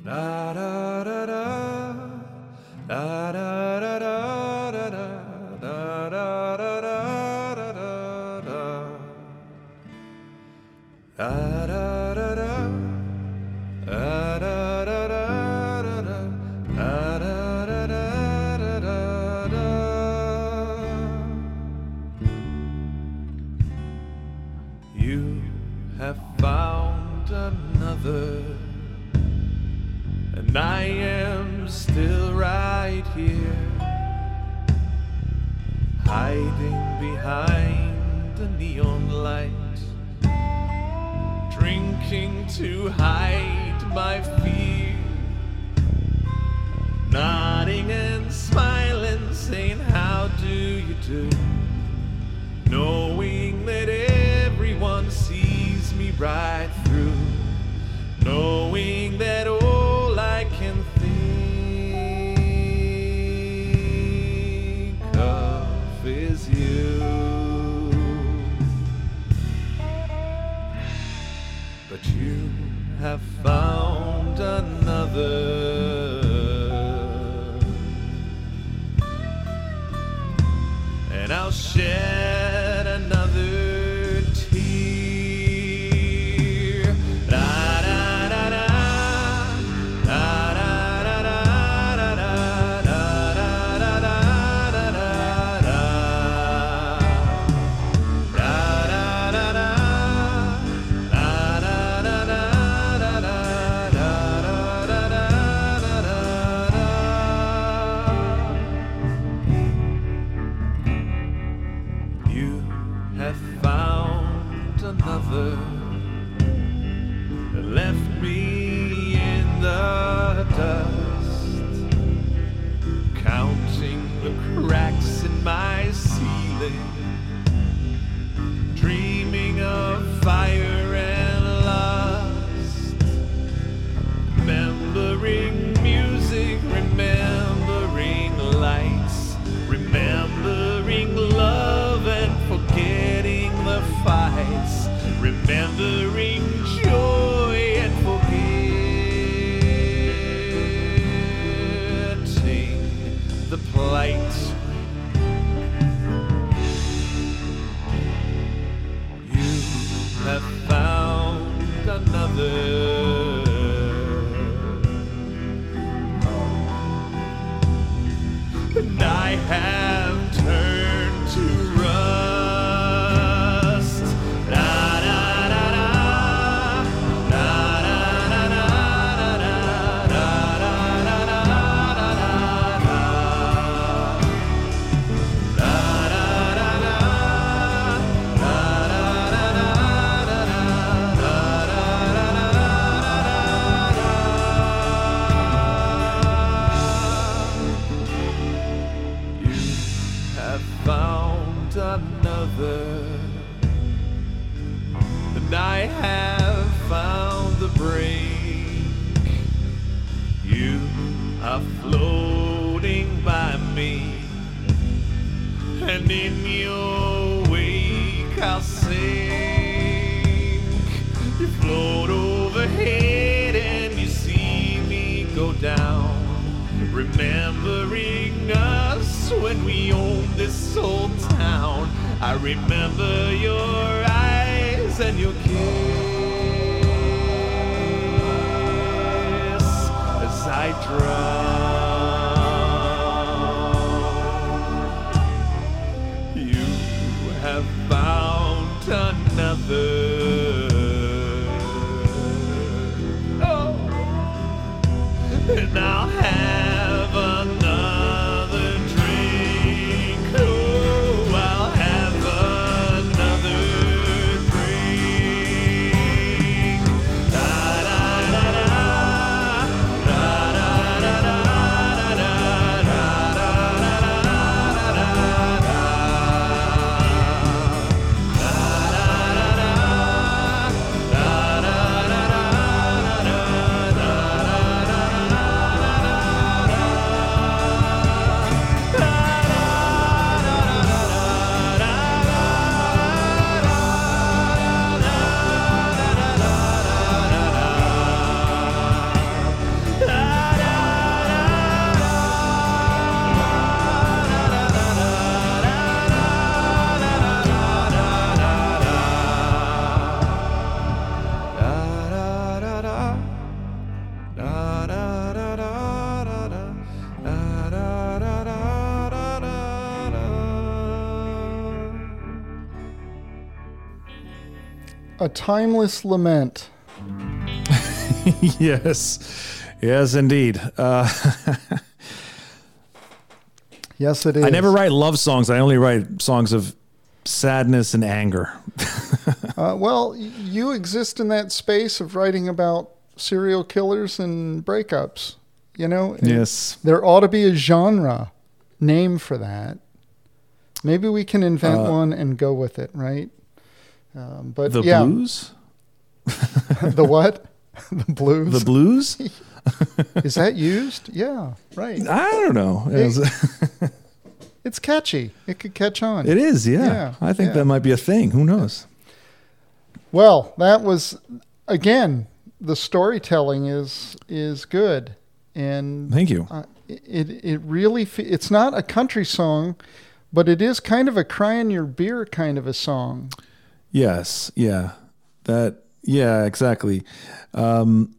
Da, da, da, da. Da, da, da, da, da, da. Da, da, da, da, da, da. And I am still right here, hiding behind the neon light, drinking to hide my fear, nodding and smiling, saying, How do you do? Knowing that everyone sees me right through knowing another. A timeless lament. yes, yes, indeed. Uh, Yes, it is. I never write love songs. I only write songs of sadness and anger. Uh, well, you exist in that space of writing about serial killers and breakups. You know, yes. there ought to be a genre name for that. Maybe we can invent Uh, one and go with it, right? Um, but The yeah, blues? the what? the blues. The blues? Is that used? Yeah, right. I don't know. It, It's catchy. It could catch on. it is, yeah. Yeah, I think yeah. that might be a thing. Who knows? Well, that was again the storytelling is is good, and Thank you. uh, it it really fe- it's not a country song, but it is kind of a cry in your beer kind of a song. Yes, yeah, that, yeah, exactly. Um,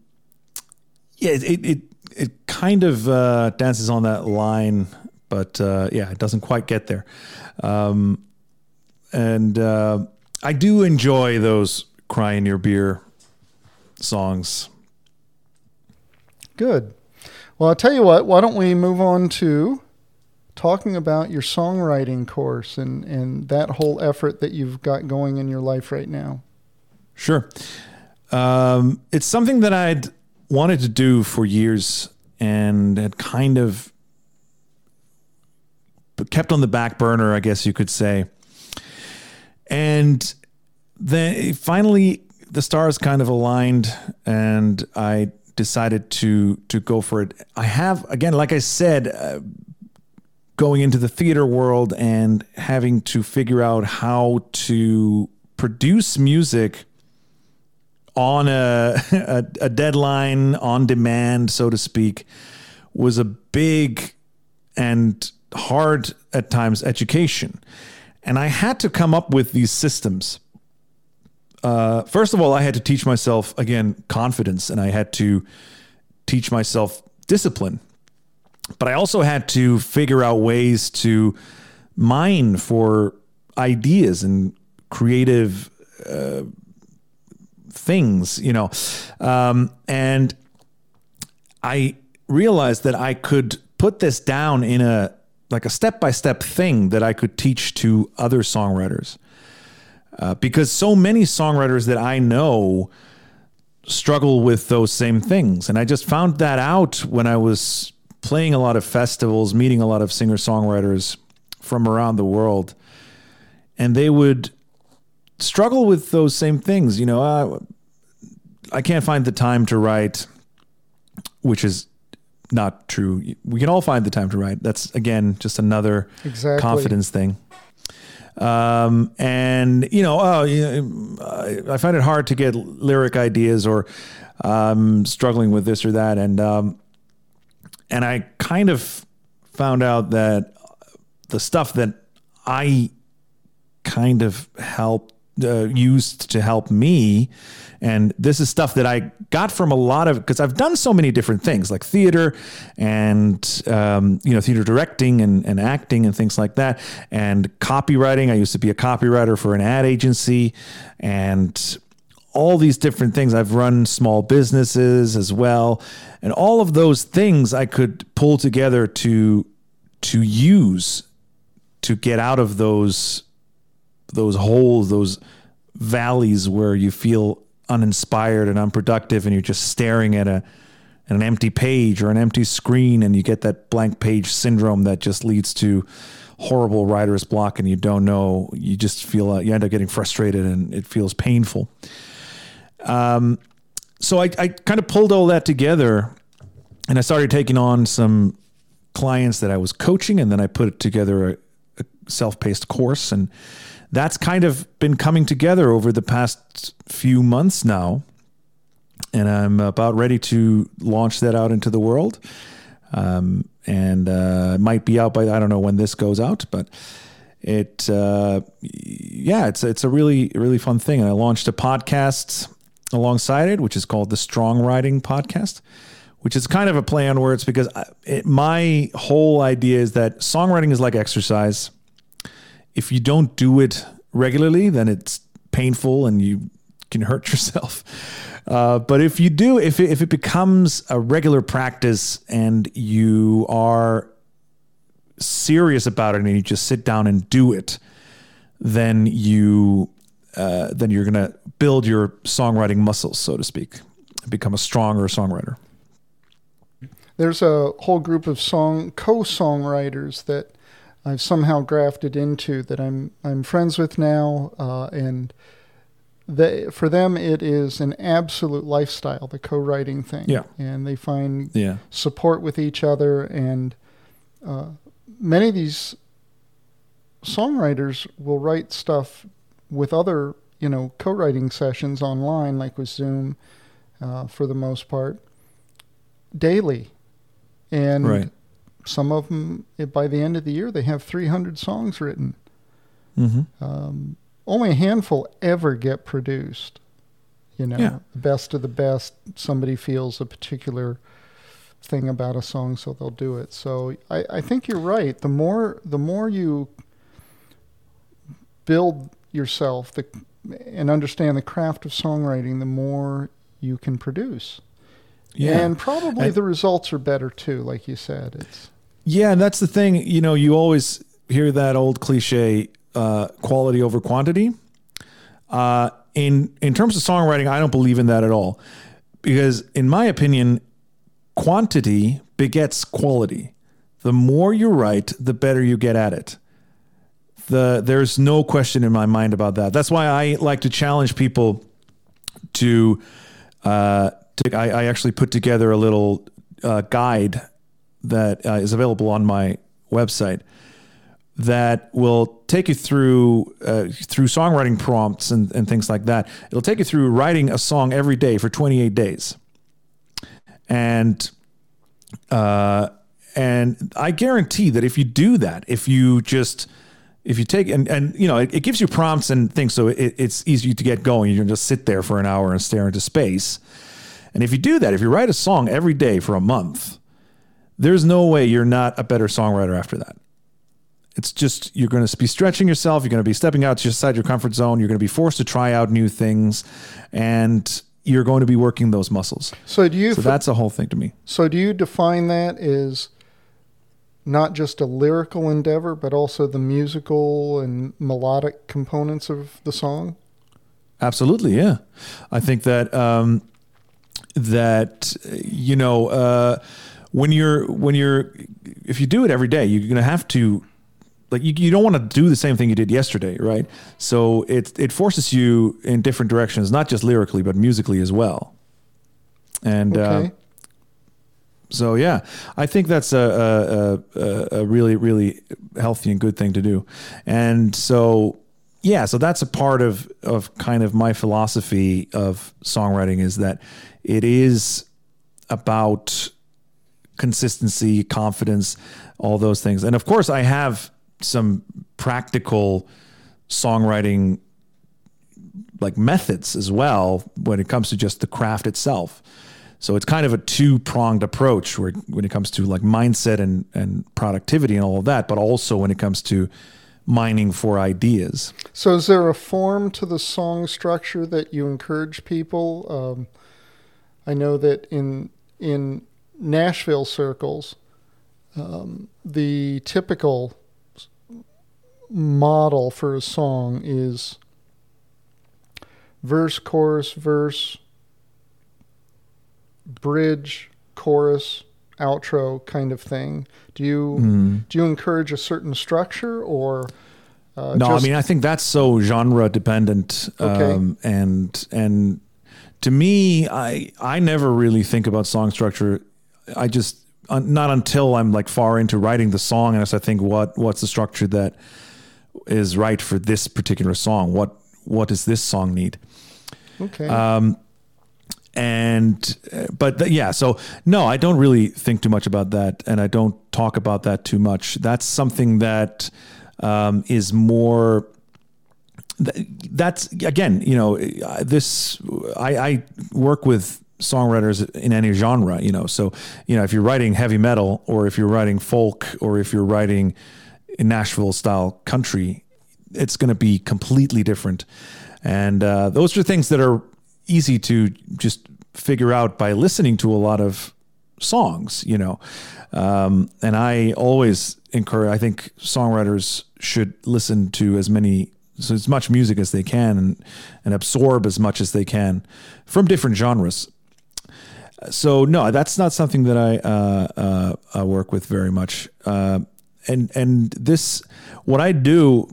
yeah, it it it, it kind of uh, dances on that line, but uh, yeah, it doesn't quite get there. Um, and uh, I do enjoy those "Cry in Your Beer" songs. Good. Well, I'll tell you what. Why don't we move on to talking about your songwriting course and and that whole effort that you've got going in your life right now. Sure. Um, it's something that I'd wanted to do for years and had kind of kept on the back burner, I guess you could say. And then finally, the stars kind of aligned, and I decided to to go for it. I have again, like I said, uh, going into the theater world and having to figure out how to produce music on a, a, a deadline, on demand, so to speak, was a big and hard at times education. And I had to come up with these systems. Uh, first of all, I had to teach myself, again, confidence, and I had to teach myself discipline. But I also had to figure out ways to mine for ideas and creative uh, things, you know. Um, and I realized that I could put this down in a like a step by step thing that I could teach to other songwriters. Uh, because so many songwriters that I know struggle with those same things. And I just found that out when I was playing a lot of festivals, meeting a lot of singer songwriters from around the world. And they would struggle with those same things. You know, uh, I can't find the time to write, which is not true. We can all find the time to write. That's again just another Exactly. confidence thing. Um, and you know, oh, I, I find it hard to get lyric ideas or um, struggling with this or that, and um, and I kind of found out that the stuff that I kind of helped uh, used to help me. And this is stuff that I got from a lot of because I've done so many different things like theater and um, you know theater directing and, and acting and things like that and copywriting. I used to be a copywriter for an ad agency and all these different things. I've run small businesses as well, and all of those things I could pull together to to use to get out of those those holes, those valleys where you feel uninspired and unproductive and you're just staring at a an empty page or an empty screen and you get that blank page syndrome that just leads to horrible writer's block and you don't know. You just feel uh, you end up getting frustrated and it feels painful um, so I, I kind of pulled all that together and I started taking on some clients that I was coaching and then I put together a, a self-paced course and that's kind of been coming together over the past few months now. And I'm about ready to launch that out into the world. Um, and uh, it might be out by I don't know when this goes out, but it uh, yeah, it's it's a really really fun thing. And I launched a podcast alongside it, which is called the Strong Writing Podcast, which is kind of a play on words because it, my whole idea is that songwriting is like exercise if you don't do it regularly, then it's painful and you can hurt yourself. Uh, but if you do, if it, if it becomes a regular practice and you are serious about it and you just sit down and do it, then you uh, then you're gonna build your songwriting muscles, so to speak, become a stronger songwriter. There's a whole group of song co-songwriters that I've somehow grafted into that I'm I'm friends with now, uh, and they for them it is an absolute lifestyle, the co-writing thing. Yeah, and they find yeah. support with each other, and uh, many of these songwriters will write stuff with other you know co-writing sessions online, like with Zoom, uh, for the most part, daily, and. Right some of them by the end of the year they have 300 songs written mm-hmm. um, only a handful ever get produced you know yeah. the best of the best somebody feels a particular thing about a song so they'll do it so I, I think you're right the more the more you build yourself the, and understand the craft of songwriting the more you can produce yeah. And probably the results are better too, like you said. It's Yeah, and that's the thing, you know, you always hear that old cliche uh, quality over quantity. Uh, in in terms of songwriting, I don't believe in that at all. Because in my opinion, quantity begets quality. The more you write, the better you get at it. The there's no question in my mind about that. That's why I like to challenge people to uh, to, I, I, actually put together a little uh, guide that uh, is available on my website that will take you through uh, through songwriting prompts and, and things like that. It'll take you through writing a song every day for 28 days, and uh, and I guarantee that if you do that, if you just if you take and and you know it, it gives you prompts and things, so it, it's easy to get going. You can just sit there for an hour and stare into space and if you do that, if you write a song every day for a month, there's no way you're not a better songwriter after that. It's just you're going to be stretching yourself. You're going to be stepping outside your comfort zone. You're going to be forced to try out new things, and you're going to be working those muscles. So do you? So that's a whole thing to me. So do you define that as not just a lyrical endeavor, but also the musical and melodic components of the song? Absolutely, yeah. I think that um, that you know uh, when you're when you're if you do it every day, you're gonna have to like you, you don't want to do the same thing you did yesterday, right? So it it forces you in different directions, not just lyrically but musically as well. And uh, okay. uh, So yeah, I think that's a, a, a, a really really healthy and good thing to do, and so yeah, so that's a part of of kind of my philosophy of songwriting is that it is about consistency, confidence, all those things, and of course I have some practical songwriting like methods as well when it comes to just the craft itself. So it's kind of a two pronged approach where when it comes to like mindset and, and productivity and all of that, but also when it comes to mining for ideas. So is there a form to the song structure that you encourage people? Um, I know that in in Nashville circles, um, the typical model for a song is verse, chorus, verse, bridge, chorus, outro kind of thing. Do you Mm. do you encourage a certain structure or uh, no, just- I mean I think that's so genre dependent. Okay. Um, and and to me, I I never really think about song structure. I just not until I'm like far into writing the song, and as I think what what's the structure that is right for this particular song. What what does this song need? okay. Um, and uh, but yeah, so no, I don't really think too much about that, and I don't talk about that too much. That's something that um, is more. th- That's again, you know, this I, I work with songwriters in any genre, you know. So you know, if you're writing heavy metal, or if you're writing folk, or if you're writing Nashville style country, it's going to be completely different. And uh, those are things that are easy to just figure out by listening to a lot of songs, you know. Um, and I always encourage, I think songwriters should listen to as many, so as much music as they can and, and absorb as much as they can from different genres. So no, that's not something that I uh, uh, uh, work with very much. Uh, and and this, what I do,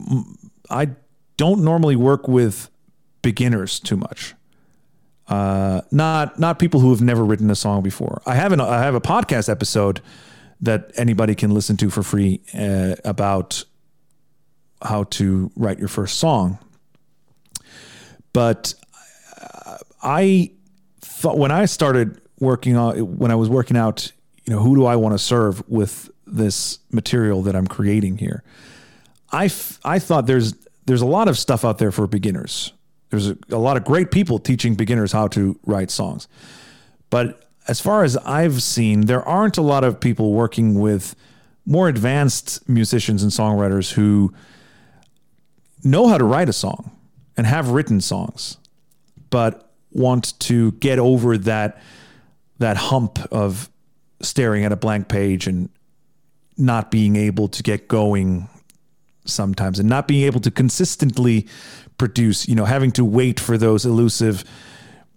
I don't normally work with beginners too much. Uh, not not people who have never written a song before. I have an I have a podcast episode that anybody can listen to for free uh, about how to write your first song. But uh, I thought when I started working on when I was working out, you know, who do I want to serve with this material that I'm creating here? I, f- I thought there's there's a lot of stuff out there for beginners. There's a, a lot of great people teaching beginners how to write songs. But as far as I've seen, there aren't a lot of people working with more advanced musicians and songwriters who know how to write a song and have written songs, but want to get over that that hump of staring at a blank page and not being able to get going sometimes and not being able to consistently produce, you know, having to wait for those elusive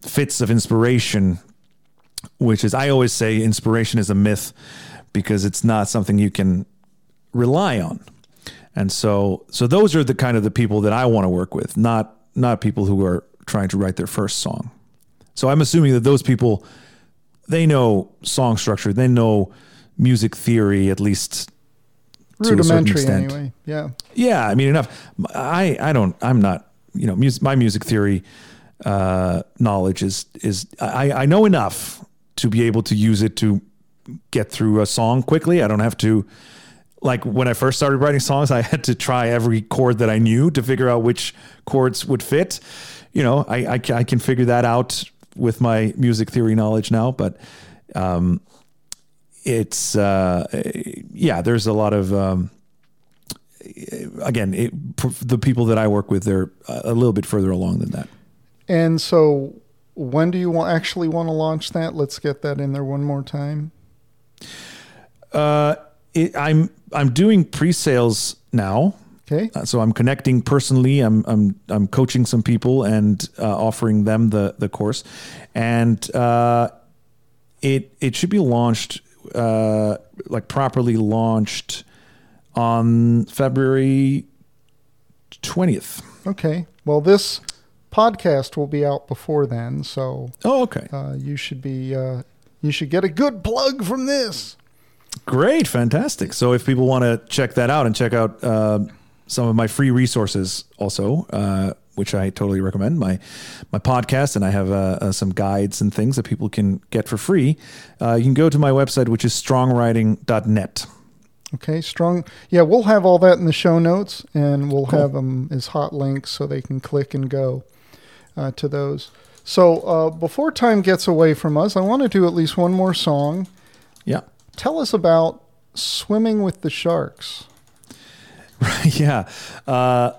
fits of inspiration, which is, I always say, inspiration is a myth because it's not something you can rely on. And so, so those are the kind of the people that I want to work with, not not people who are trying to write their first song. So I'm assuming that those people, they know song structure, they know music theory at least rudimentary extent. anyway. Yeah. Yeah, I mean enough. I I don't. I'm not. You know, music, my music theory uh, knowledge is is I I know enough to be able to use it to get through a song quickly. I don't have to. Like when I first started writing songs, I had to try every chord that I knew to figure out which chords would fit. You know, I I, I can figure that out with my music theory knowledge now, but um, it's uh, yeah. There's a lot of um, again, it, the people that I work with, they're a little bit further along than that. And so, when do you want, actually want to launch that? Let's get that in there one more time. Uh, it, I'm I'm doing pre-sales now, Okay. Uh, so I'm connecting personally. I'm I'm I'm coaching some people and uh, offering them the the course, and uh, it it should be launched uh, like properly launched on February twentieth. Okay. Well, this podcast will be out before then, so Oh, okay. uh, you should be uh, you should get a good plug from this. Great, fantastic. So if people want to check that out and check out uh, some of my free resources, also, uh, which I totally recommend, my my podcast, and I have uh, uh some guides and things that people can get for free. Uh, you can go to my website, which is strongwriting.net. Okay, strong. Yeah, we'll have all that in the show notes, and we'll cool. have them as hot links so they can click and go uh, to those. So before time gets away from us, I want to do at least one more song. Yeah. Tell us about swimming with the sharks. yeah. Uh,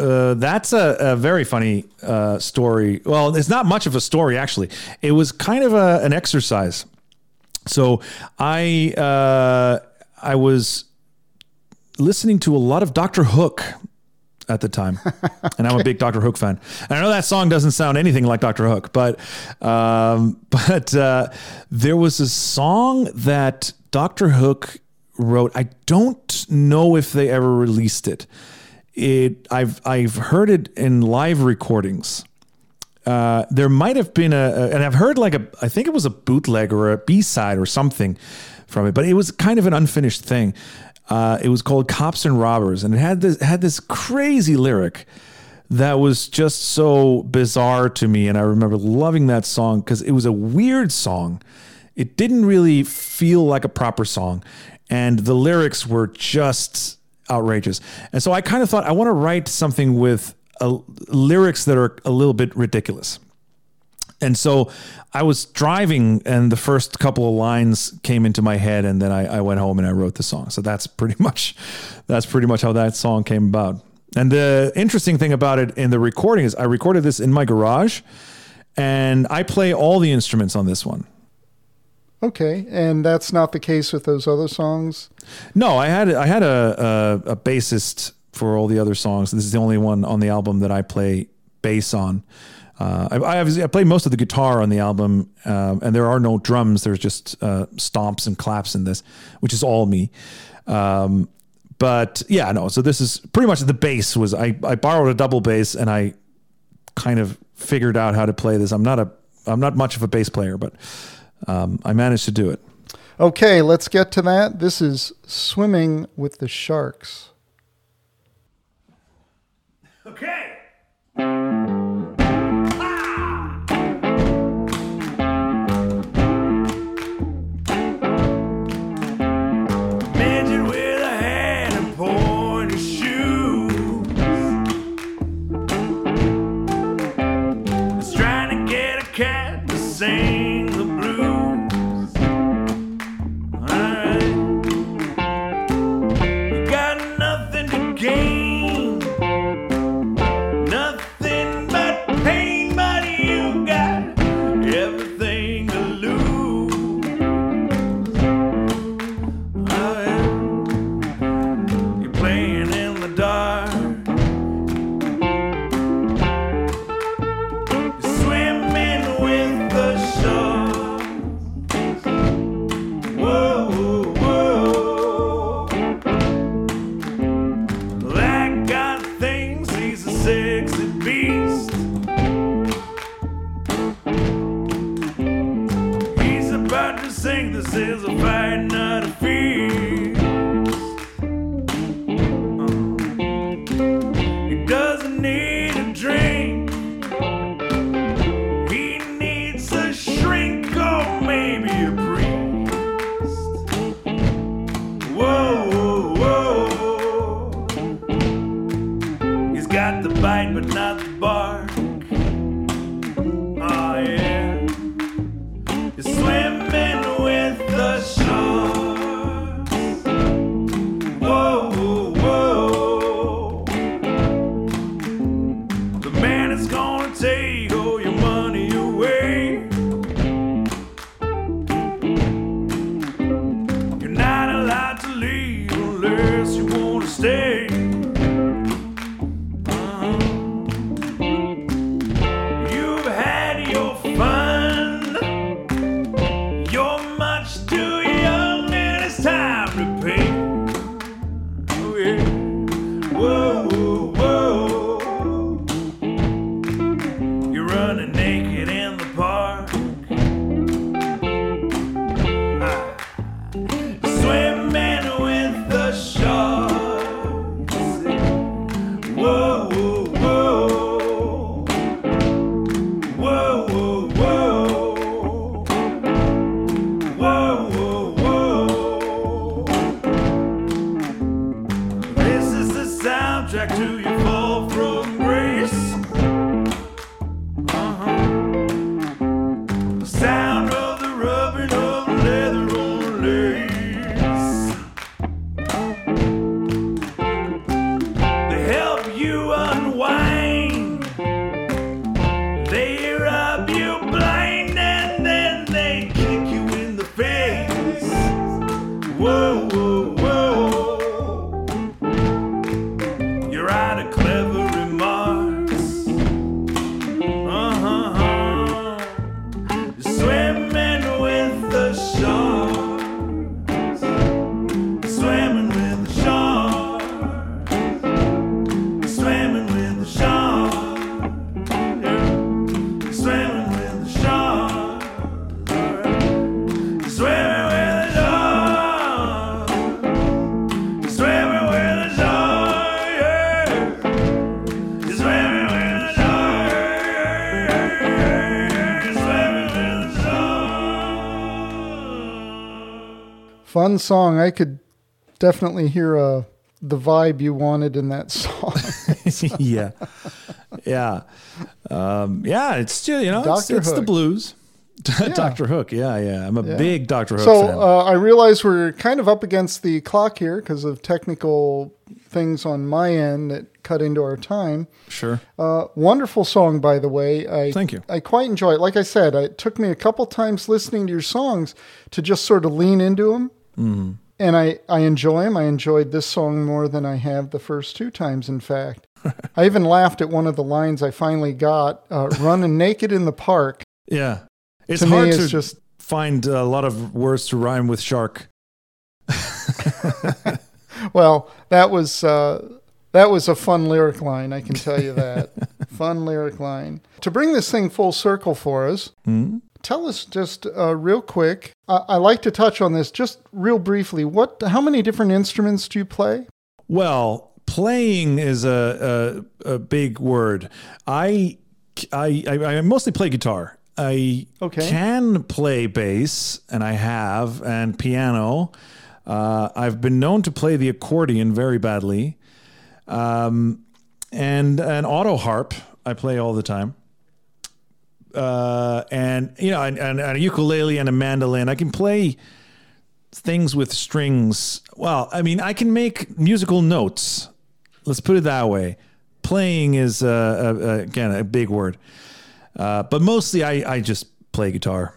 uh, that's a, a, very funny uh, story. Well, it's not much of a story, actually. It was kind of a, an exercise. So I uh, I was listening to a lot of Doctor Hook at the time, and I'm a big Doctor Hook fan. And I know that song doesn't sound anything like Doctor Hook, but um, but uh, there was a song that Doctor Hook wrote. I don't know if they ever released it. It I've I've heard it in live recordings. Uh, there might have been a, a, and I've heard like a, I think it was a bootleg or a B side or something from it, but it was kind of an unfinished thing. Uh, it was called Cops and Robbers, and it had this had this crazy lyric that was just so bizarre to me. And I remember loving that song because it was a weird song. It didn't really feel like a proper song, and the lyrics were just outrageous. And so I kind of thought I want to write something with a, lyrics that are a little bit ridiculous. And so I was driving, and the first couple of lines came into my head, and then I, I, went home and I wrote the song. So that's pretty much that's pretty much how that song came about. And the interesting thing about it in the recording is I recorded this in my garage, and I play all the instruments on this one. Okay, and that's not the case with those other songs. No, I had I had a, a, a bassist for all the other songs. This is the only one on the album that I play bass on. Uh, I, I, I play most of the guitar on the album, um, and there are no drums. There's just uh, stomps and claps in this, which is all me. Um, but yeah, no. So this is pretty much the bass was I, I borrowed a double bass and I kind of figured out how to play this. I'm not a I'm not much of a bass player, but um, I managed to do it. Okay, let's get to that. This is swimming with the sharks. Okay. Song. I could definitely hear uh, the vibe you wanted in that song. yeah, yeah, um, yeah. It's just you know, it's, it's the blues. Doctor Hook. Yeah, yeah. I'm a Yeah. big Doctor Hook so fan. uh, I realize we're kind of up against the clock here because of technical things on my end that cut into our time. sure. Uh, wonderful song, by the way. I, Thank you. I quite enjoy it. Like I said, it took me a couple times listening to your songs to just sort of lean into them. Mm-hmm. And I, I enjoy them. I enjoyed this song more than I have the first two times, in fact. I even laughed at one of the lines I finally got uh, running naked in the park. Yeah, it's to hard me, to it's just find a lot of words to rhyme with shark. Well, that was uh, that was a fun lyric line. I can tell you that fun lyric line. To bring this thing full circle for us, Hmm? Tell us just uh, real quick. I, I like to touch on this just real briefly. What? How many different instruments do you play? Well, playing is a a, a big word. I, I I I mostly play guitar. I Okay. can play bass, and I have, and piano. Uh, I've been known to play the accordion very badly, um, and an auto harp. I play all the time. Uh, and you know, and, and, and a ukulele and a mandolin. I can play things with strings. Well, I mean, I can make musical notes. Let's put it that way. Playing is uh, uh, uh, again a big word, uh, but mostly I, I just play guitar.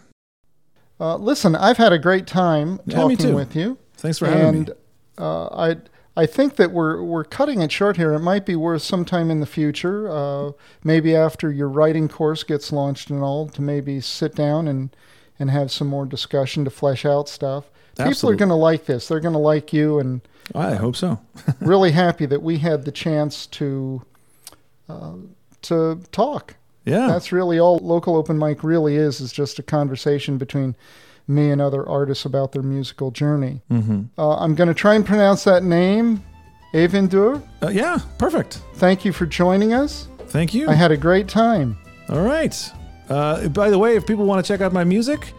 Uh, listen, I've had a great time Yeah, talking with you, Thanks for having me. and uh, I I think that we're we're cutting it short here. It might be worth sometime in the future, uh, maybe after your writing course gets launched and all, to maybe sit down and and have some more discussion to flesh out stuff. People are going to like this. They're going to like you, and I hope so. really happy that we had the chance to uh, to talk. Yeah, That's really all local open mic really is is just a conversation between me and other artists about their musical journey. hmm Uh, I'm going to try and pronounce that name, Eyvindur. uh, yeah, perfect. Thank you for joining us. Thank you. I had a great time. All right. Uh, by the way, if people want to check out my music,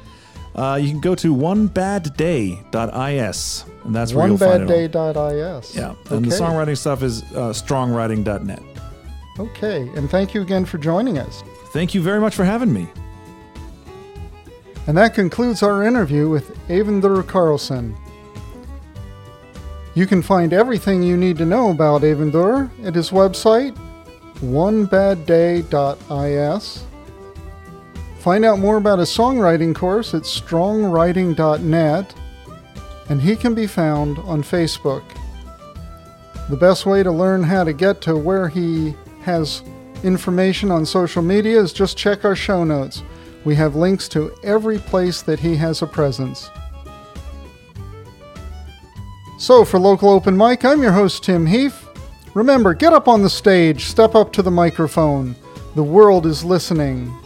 uh, you can go to onebadday.is, and that's where you'll find it. OneBadDay.is. Yeah, and the songwriting stuff is uh, strongwriting.net. Okay, and thank you again for joining us. Thank you very much for having me. And that concludes our interview with Eyvindur Karlsson. You can find everything you need to know about Avindur at his website, onebadday.is. Find out more about his songwriting course at strongwriting.net, and he can be found on Facebook. The best way to learn how to get to where he has information on social media is just check our show notes. We have links to every place that he has a presence. So, for Local Open Mic, I'm your host, Tim Heath. Remember, get up on the stage, step up to the microphone. The world is listening.